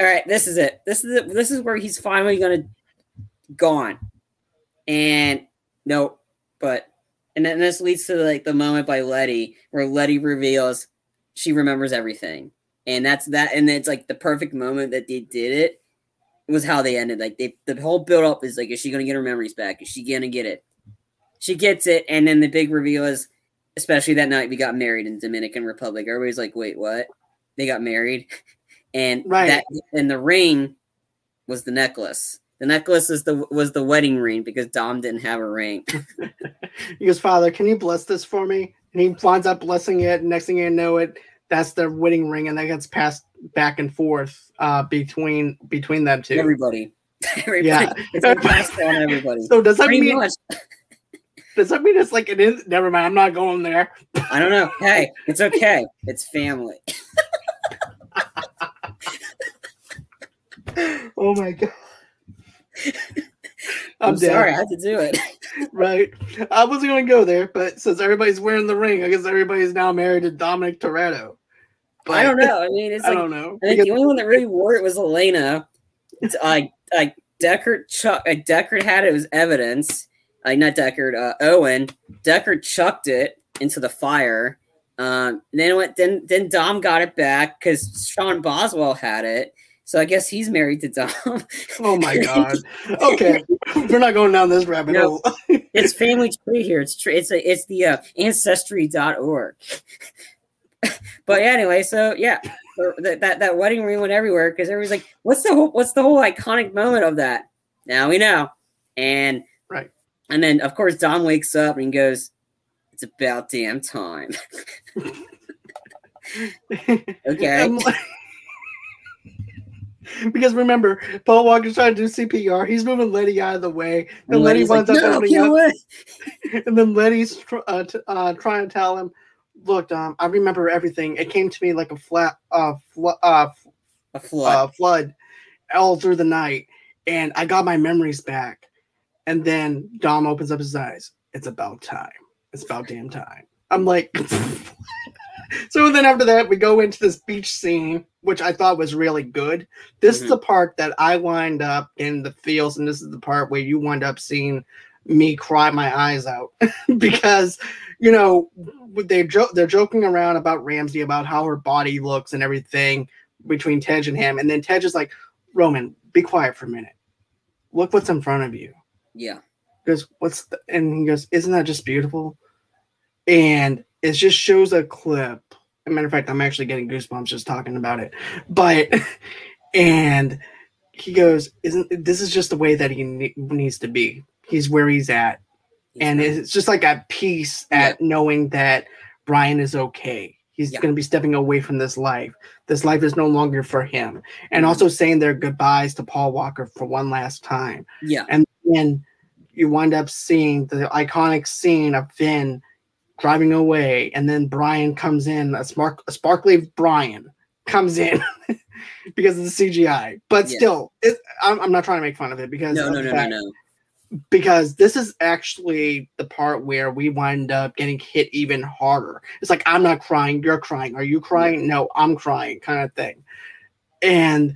Speaker 2: all right, this is it. This is it. This is where he's finally gonna gone. And no, but and then this leads to like the moment by Letty where Letty reveals she remembers everything. and that's that. And it's like the perfect moment that they did it was how they ended. Like they, the whole build up is like, is she gonna get her memories back? Is she gonna get it? She gets it, and then the big reveal is, especially that night we got married in Dominican Republic. Everybody's like, wait, what? They got married, [LAUGHS] and
Speaker 1: Right.
Speaker 2: that and the ring was the necklace. The necklace is the was the wedding ring because Dom didn't have a ring. [LAUGHS]
Speaker 1: He goes, Father, can you bless this for me? And he winds up blessing it. Next thing you know, it that's their wedding ring, and that gets passed back and forth uh, between between them two.
Speaker 2: Everybody, [LAUGHS] everybody,
Speaker 1: Yeah.
Speaker 2: it's passed on everybody. [LAUGHS]
Speaker 1: So does that
Speaker 2: Pretty
Speaker 1: mean
Speaker 2: much. [LAUGHS]
Speaker 1: does that mean it's like it is? Never mind, I'm not going there.
Speaker 2: I don't know. Hey, it's okay. It's family.
Speaker 1: Oh my god.
Speaker 2: I'm,
Speaker 1: I'm,
Speaker 2: sorry, I had to do it.
Speaker 1: Right. I wasn't gonna go there, but since everybody's wearing the ring, I guess everybody's now married to Dominic Toretto. But
Speaker 2: I don't know. I mean, it's like, I
Speaker 1: don't know.
Speaker 2: I think the only one that really wore it was Elena. It's like like Deckard chuck like Deckard had it as evidence. Like not Deckard, uh, Owen. Deckard chucked it into the fire. Um, then it went. Then then Dom got it back because Sean Boswell had it. So I guess he's married to Dom. [LAUGHS]
Speaker 1: Oh my [LAUGHS] god. Okay, we're not going down this rabbit
Speaker 2: No.
Speaker 1: hole. [LAUGHS]
Speaker 2: it's family tree here. It's true. It's a, it's the uh, ancestry.org. [LAUGHS] but anyway, so yeah, that, that that wedding ring went everywhere because everybody's like, "What's the whole what's the whole iconic moment of that?" Now we know, and
Speaker 1: Right.
Speaker 2: and then of course Dom wakes up and he goes, "It's about damn time." [LAUGHS] Okay. [LAUGHS]
Speaker 1: Because remember, Paul Walker's trying to do CPR. He's moving Letty out of the way. And
Speaker 2: And
Speaker 1: Letty
Speaker 2: Letty's like,
Speaker 1: winds up
Speaker 2: "No,
Speaker 1: opening up. And then Letty's tr- uh, t- uh, trying to tell him, "Look, Dom, I remember everything. It came to me like a flat, uh, fl- uh,
Speaker 2: A flood.
Speaker 1: uh, flood all through the night, and I got my memories back. And then Dom opens up his eyes. It's about time. It's about damn time. I'm like, [LAUGHS] so then after that, we go into this beach scene, which I thought was really good. This is
Speaker 2: Mhm.
Speaker 1: the part that I wind up in the fields, and this is the part where you wind up seeing me cry my eyes out [LAUGHS] because you know they jo- they're joking around about Ramsey about how her body looks and everything between Tej and him, and then Tej is like, Roman, be quiet for a minute. Look what's in front of you.
Speaker 2: yeah.
Speaker 1: He goes, what's the, and he goes, isn't that just beautiful? And it just shows a clip. As a matter of fact, I'm actually getting goosebumps just talking about it. But [LAUGHS] and he goes, isn't this is just the way that he ne- needs to be? He's where he's at, and it's just like at peace at knowing that Brian is okay. He's
Speaker 2: Yeah.
Speaker 1: going to be stepping away from this life. This life is no longer for him, and
Speaker 2: Mhm.
Speaker 1: also saying their goodbyes to Paul Walker for one last time
Speaker 2: yeah.
Speaker 1: and then you wind up seeing the iconic scene of Vin driving away, and then Brian comes in, a, spark, a sparkly Brian comes in [LAUGHS] because of the CGI. But
Speaker 2: Yeah.
Speaker 1: still, it, I'm, I'm not trying to make fun of it because
Speaker 2: No, no, no, no, no.
Speaker 1: Because this is actually the part where we wind up getting hit even harder. It's like I'm not crying, you're crying. Are you crying? No, I'm crying, kind of thing. And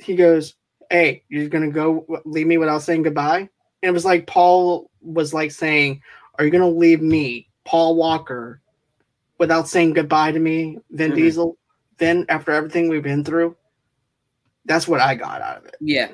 Speaker 1: he goes, "Hey, you're gonna go leave me without saying goodbye?" And it was like Paul was like saying, "Are you gonna leave me, Paul Walker, without saying goodbye to me, Vin
Speaker 2: Mhm.
Speaker 1: Diesel? Then after everything we've been through." That's what I got out of it.
Speaker 2: Yeah.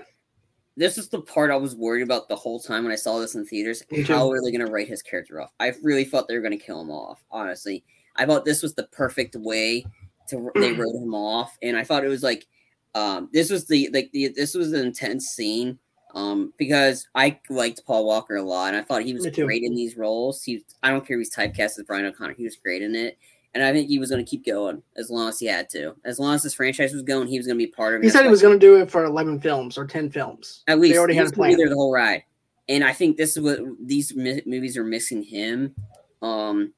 Speaker 2: This is the part I was worried about the whole time when I saw this in theaters. How are they going to write his character off? I really thought they were going to kill him off, honestly. I thought this was the perfect way to they wrote him off and I thought it was like um this was the like the this was an intense scene um because I liked Paul Walker a lot and I thought he was great in these roles. He I don't care if he's typecast as Brian O'Connor, he was great in it. And I think he was going to keep going as long as he had to. As long as this franchise was going, he was going to be part of it.
Speaker 1: He said he was going to do it for 11 films or 10 films.
Speaker 2: At least
Speaker 1: they already
Speaker 2: he
Speaker 1: had a plan.
Speaker 2: there the whole ride, and I think this is what these mi- movies are missing him. Um,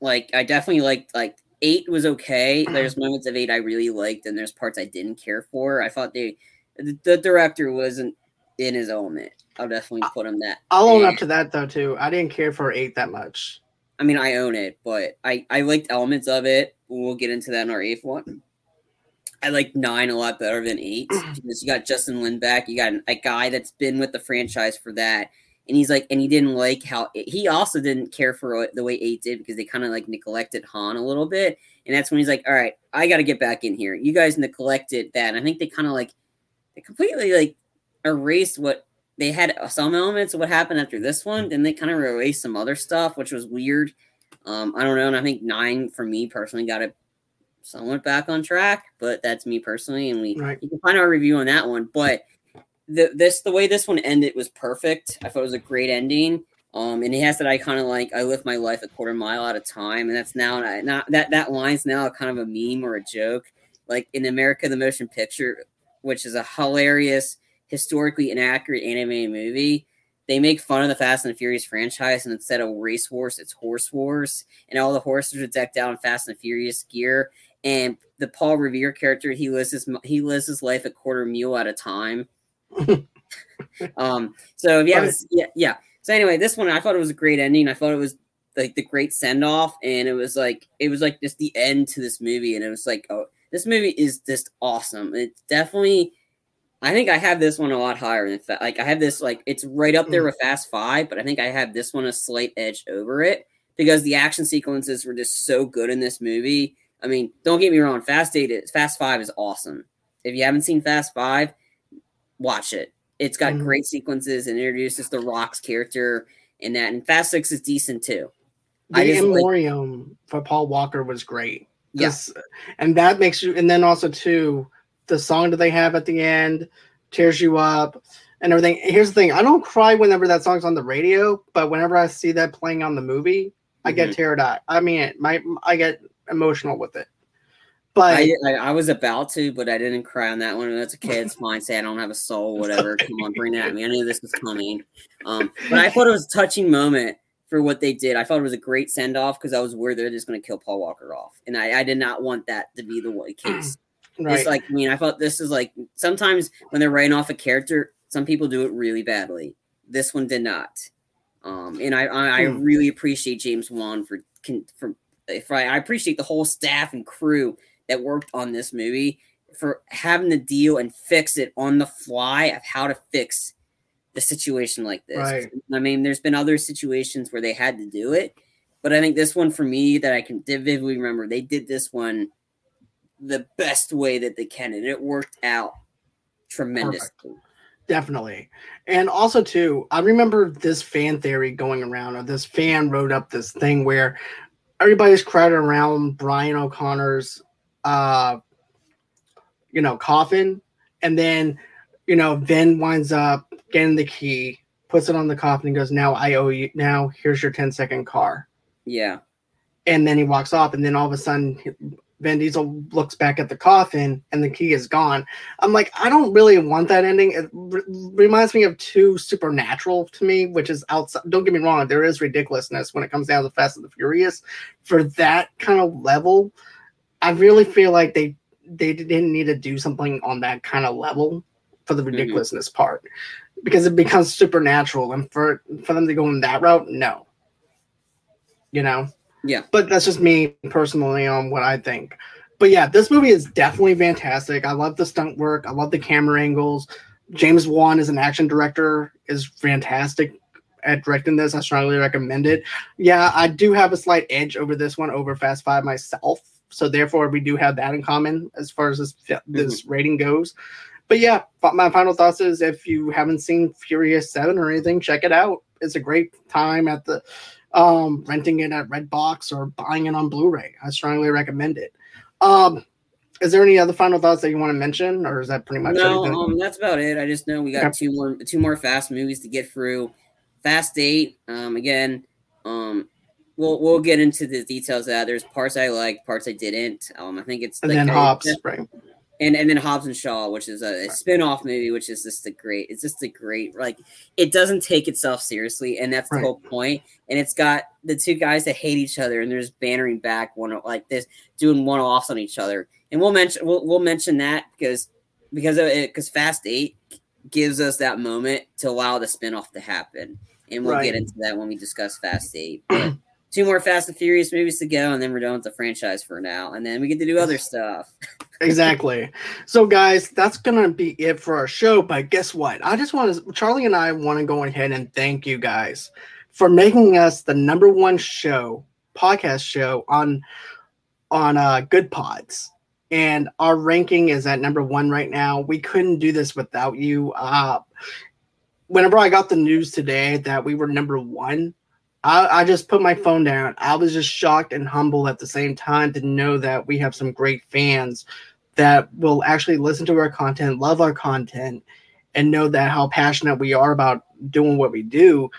Speaker 2: like I definitely liked like eight was okay. [CLEARS THROAT] There's moments of eight I really liked, and there's parts I didn't care for. I thought they the, the director wasn't in his element. I'll definitely put him that.
Speaker 1: I'll own up to that though too. I didn't care for eight that much.
Speaker 2: I mean, I own it, but I I liked elements of it. We'll get into that in our eighth one. I like nine a lot better than eight because [CLEARS THROAT] you got Justin Lin back. You got a guy that's been with the franchise for that, and he's like, and he didn't like how he also didn't care for the way eight did because they kind of like neglected Han a little bit, and that's when he's like, all right, I got to get back in here. You guys neglected that. And I think they kind of like they completely like erased what they had some elements of what happened after this one, then they kind of erased some other stuff, which was weird. Um, I don't know, and I think nine for me personally got it somewhat back on track, but that's me personally, and we right. you can find our review on that one. But the this the way this one ended was perfect. I thought it was a great ending. Um, and it has that I kind of like I live my life a quarter mile at a time, and that's now not that that line's now kind of a meme or a joke. Like in America, the Motion Picture, which is a hilarious, historically inaccurate animated movie. They make fun of the Fast and the Furious franchise, and instead of race horse, it's horse wars, and all the horses are decked out in Fast and the Furious gear. And the Paul Revere character, he lives his he lives his life a quarter mule at a time. [LAUGHS] um, so if you haven't, yeah, yeah. So anyway, this one I thought it was a great ending. I thought it was like the great send off, and it was like it was like just the end to this movie, and it was like, oh, this movie is just awesome. It's definitely. I think I have this one a lot higher than fa- like I have this like it's right up there mm. with Fast Five, but I think I have this one a slight edge over it because the action sequences were just so good in this movie. I mean, don't get me wrong, Fast Eight, is, Fast Five is awesome. If you haven't seen Fast Five, watch it. It's got mm-hmm. great sequences and introduces the Rock's character in that. And Fast Six is decent too.
Speaker 1: The memoriam like, for Paul Walker was great. Yes, yeah. and that makes you. And then also too, the song that they have at the end tears you up and everything. Here's the thing: I don't cry whenever that song's on the radio, but whenever I see that playing on the movie, mm-hmm. I get mm-hmm. teared up. I mean, my I get emotional with it.
Speaker 2: But I, I, I, was about to, but I didn't cry on that one. That's a kid's [LAUGHS] fine. Say I don't have a soul, whatever. Come on, bring that at me. I knew this was coming. Um, but I thought it was a touching moment for what they did. I thought it was a great send off because I was worried they're just going to kill Paul Walker off, and I, I, did not want that to be the case. Right. It's like I mean, I thought this is like sometimes when they're writing off a character, some people do it really badly. This one did not, um, and I I, I hmm. really appreciate James Wan for for. If I, I appreciate the whole staff and crew that worked on this movie for having to deal and fix it on the fly of how to fix the situation like this. Right. I mean, there's been other situations where they had to do it, but I think this one for me that I can vividly remember, they did this one the best way that they can, and it worked out tremendously. Perfect.
Speaker 1: Definitely. And also too, I remember this fan theory going around, or this fan wrote up this thing where everybody's crowded around Brian O'Connor's uh, you know, coffin, and then you know, Vin winds up getting the key, puts it on the coffin, and goes, "Now I owe you. Now here's your 10 second car."
Speaker 2: Yeah.
Speaker 1: And then he walks off, and then all of a sudden, Vin Diesel looks back at the coffin, and the key is gone. I'm like, I don't really want that ending. It re- reminds me of two Supernatural to me, which is outside. Don't get me wrong, there is ridiculousness when it comes down to Fast and the Furious. For that kind of level, I really feel like they they didn't need to do something on that kind of level for the mm-hmm. ridiculousness mm-hmm. part because it becomes supernatural and for for them to go in that route no you know
Speaker 2: yeah.
Speaker 1: But that's just me personally on what i think. But yeah this movie is definitely fantastic. I love the stunt work. I love the camera angles. James Wan as an action director is fantastic at directing this. I strongly recommend it. Yeah i do have a slight edge over this one over fast five myself. So therefore we do have that in common as far as this this mm-hmm. rating goes. But yeah, my final thoughts is if you haven't seen Furious Seven or anything, check it out. It's a great time at the um, renting it at Redbox or buying it on Blu-ray. I strongly recommend it. Um, is there any other final thoughts that you want to mention, or is that pretty much
Speaker 2: no? Um, that's about it. I just know we got two more two more fast movies to get through. Fast Eight. Um, again, um, we'll we'll get into the details of that. There's parts I like, parts I didn't. Um, I think it's
Speaker 1: and like, then Hobbs, right?
Speaker 2: And and then Hobbs and Shaw, which is a, a spin-off movie, which is just a great. It's just a great like. It doesn't take itself seriously, and that's the right. whole point. And it's got the two guys that hate each other, and they're just bantering back one like this, doing one-offs on each other. And we'll mention we'll we'll mention that because because of it because Fast Eight gives us that moment to allow the spin-off to happen, and we'll right. get into that when we discuss Fast Eight. But, two more Fast and Furious movies to go, and then we're done with the franchise for now. And then we get to do other [LAUGHS] stuff. [LAUGHS]
Speaker 1: exactly. So, guys, that's gonna be it for our show. But guess what? I just want to, Charlie and I want to go ahead and thank you guys for making us the number one show, podcast show on on uh, Good Pods, and our ranking is at number one right now. We couldn't do this without you. Uh, whenever I got the news today that we were number one, I, I, just put my phone down. I was just shocked and humbled at the same time to know that we have some great fans that will actually listen to our content, love our content, and know that how passionate we are about doing what we do.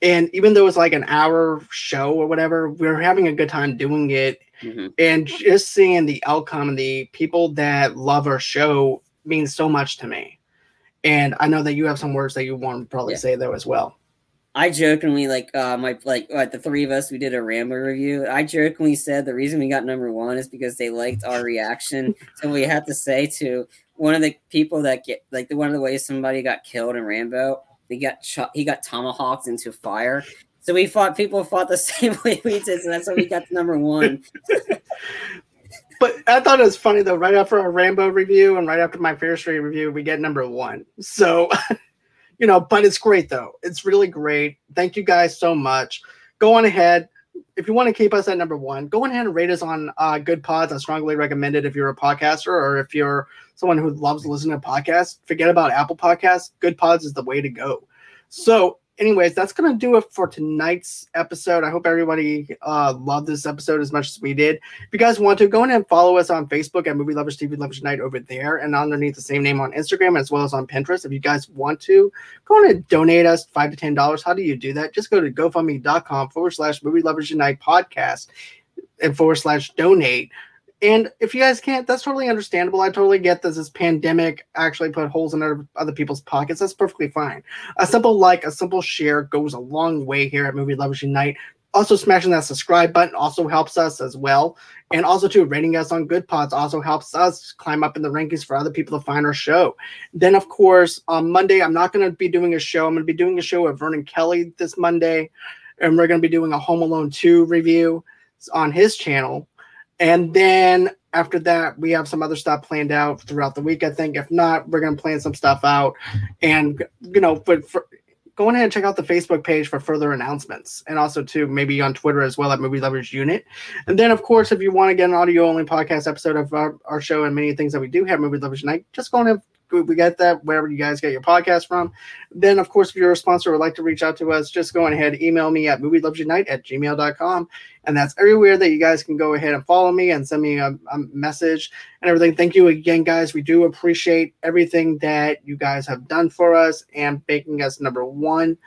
Speaker 1: And even though it's like an hour show or whatever, we're having a good time doing it. Mm-hmm. And just seeing the outcome and the people that love our show means so much to me. And I know that you have some words that you want to probably yeah. say though as well.
Speaker 2: I jokingly like uh my like like the three of us we did a Rambo review. I jokingly said the reason we got number one is because they liked our reaction. so we had to say to one of the people that get like the one of the ways somebody got killed in Rambo, they got shot he got tomahawked into fire. So we fought people fought the [LAUGHS] same way we did, so that's why we got to number one. [LAUGHS]
Speaker 1: but I thought it was funny though. Right after our Rambo review and right after my Fear Street review, we get number one. So [LAUGHS] you know, but it's great though. It's really great. Thank you guys so much. Go on ahead. If you want to keep us at number one, go ahead and rate us on uh, Good Pods. I strongly recommend it if you're a podcaster or if you're someone who loves listening to podcasts. Forget about Apple Podcasts. Good Pods is the way to go. So anyways, that's gonna do it for tonight's episode. I hope everybody uh, loved this episode as much as we did. If you guys want to, go ahead and follow us on Facebook at Movie Lovers TV Lovers Night over there, and underneath the same name on Instagram as well as on Pinterest. If you guys want to, go ahead and donate us five to ten dollars. How do you do that? Just go to GoFundMe.com forward slash Movie Lovers Unite podcast and forward slash donate. And if you guys can't, that's totally understandable. I totally get that this pandemic actually put holes in other, other people's pockets. That's perfectly fine. A simple like, a simple share goes a long way here at Movie Lovers Unite. Also, smashing that subscribe button also helps us as well. And also, too, rating us on Good Pods also helps us climb up in the rankings for other people to find our show. Then, of course, on Monday, I'm not going to be doing a show. I'm going to be doing a show with Vernon Kelly this Monday. And we're going to be doing a Home Alone 2 review on his channel. And then after that, we have some other stuff planned out throughout the week. I think. If not, we're gonna plan some stuff out, and you know, but for, go ahead and check out the Facebook page for further announcements, and also too maybe on Twitter as well at Movie Lovers Unite. And then, of course, if you want to get an audio only podcast episode of our, our show and many things that we do have Movie Lovers Unite, just go ahead we get that wherever you guys get your podcast from. Then, of course, if you're a sponsor or would like to reach out to us, just go ahead, email me at movielovesunite at gmail.com. And that's everywhere that you guys can go ahead and follow me and send me a, a message and everything. Thank you again, guys. We do appreciate everything that you guys have done for us and making us number one.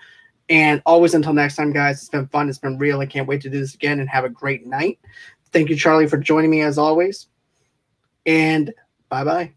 Speaker 1: And always until next time, guys, it's been fun. It's been real. I can't wait to do this again and have a great night. Thank you, Charlie, for joining me as always. And bye bye.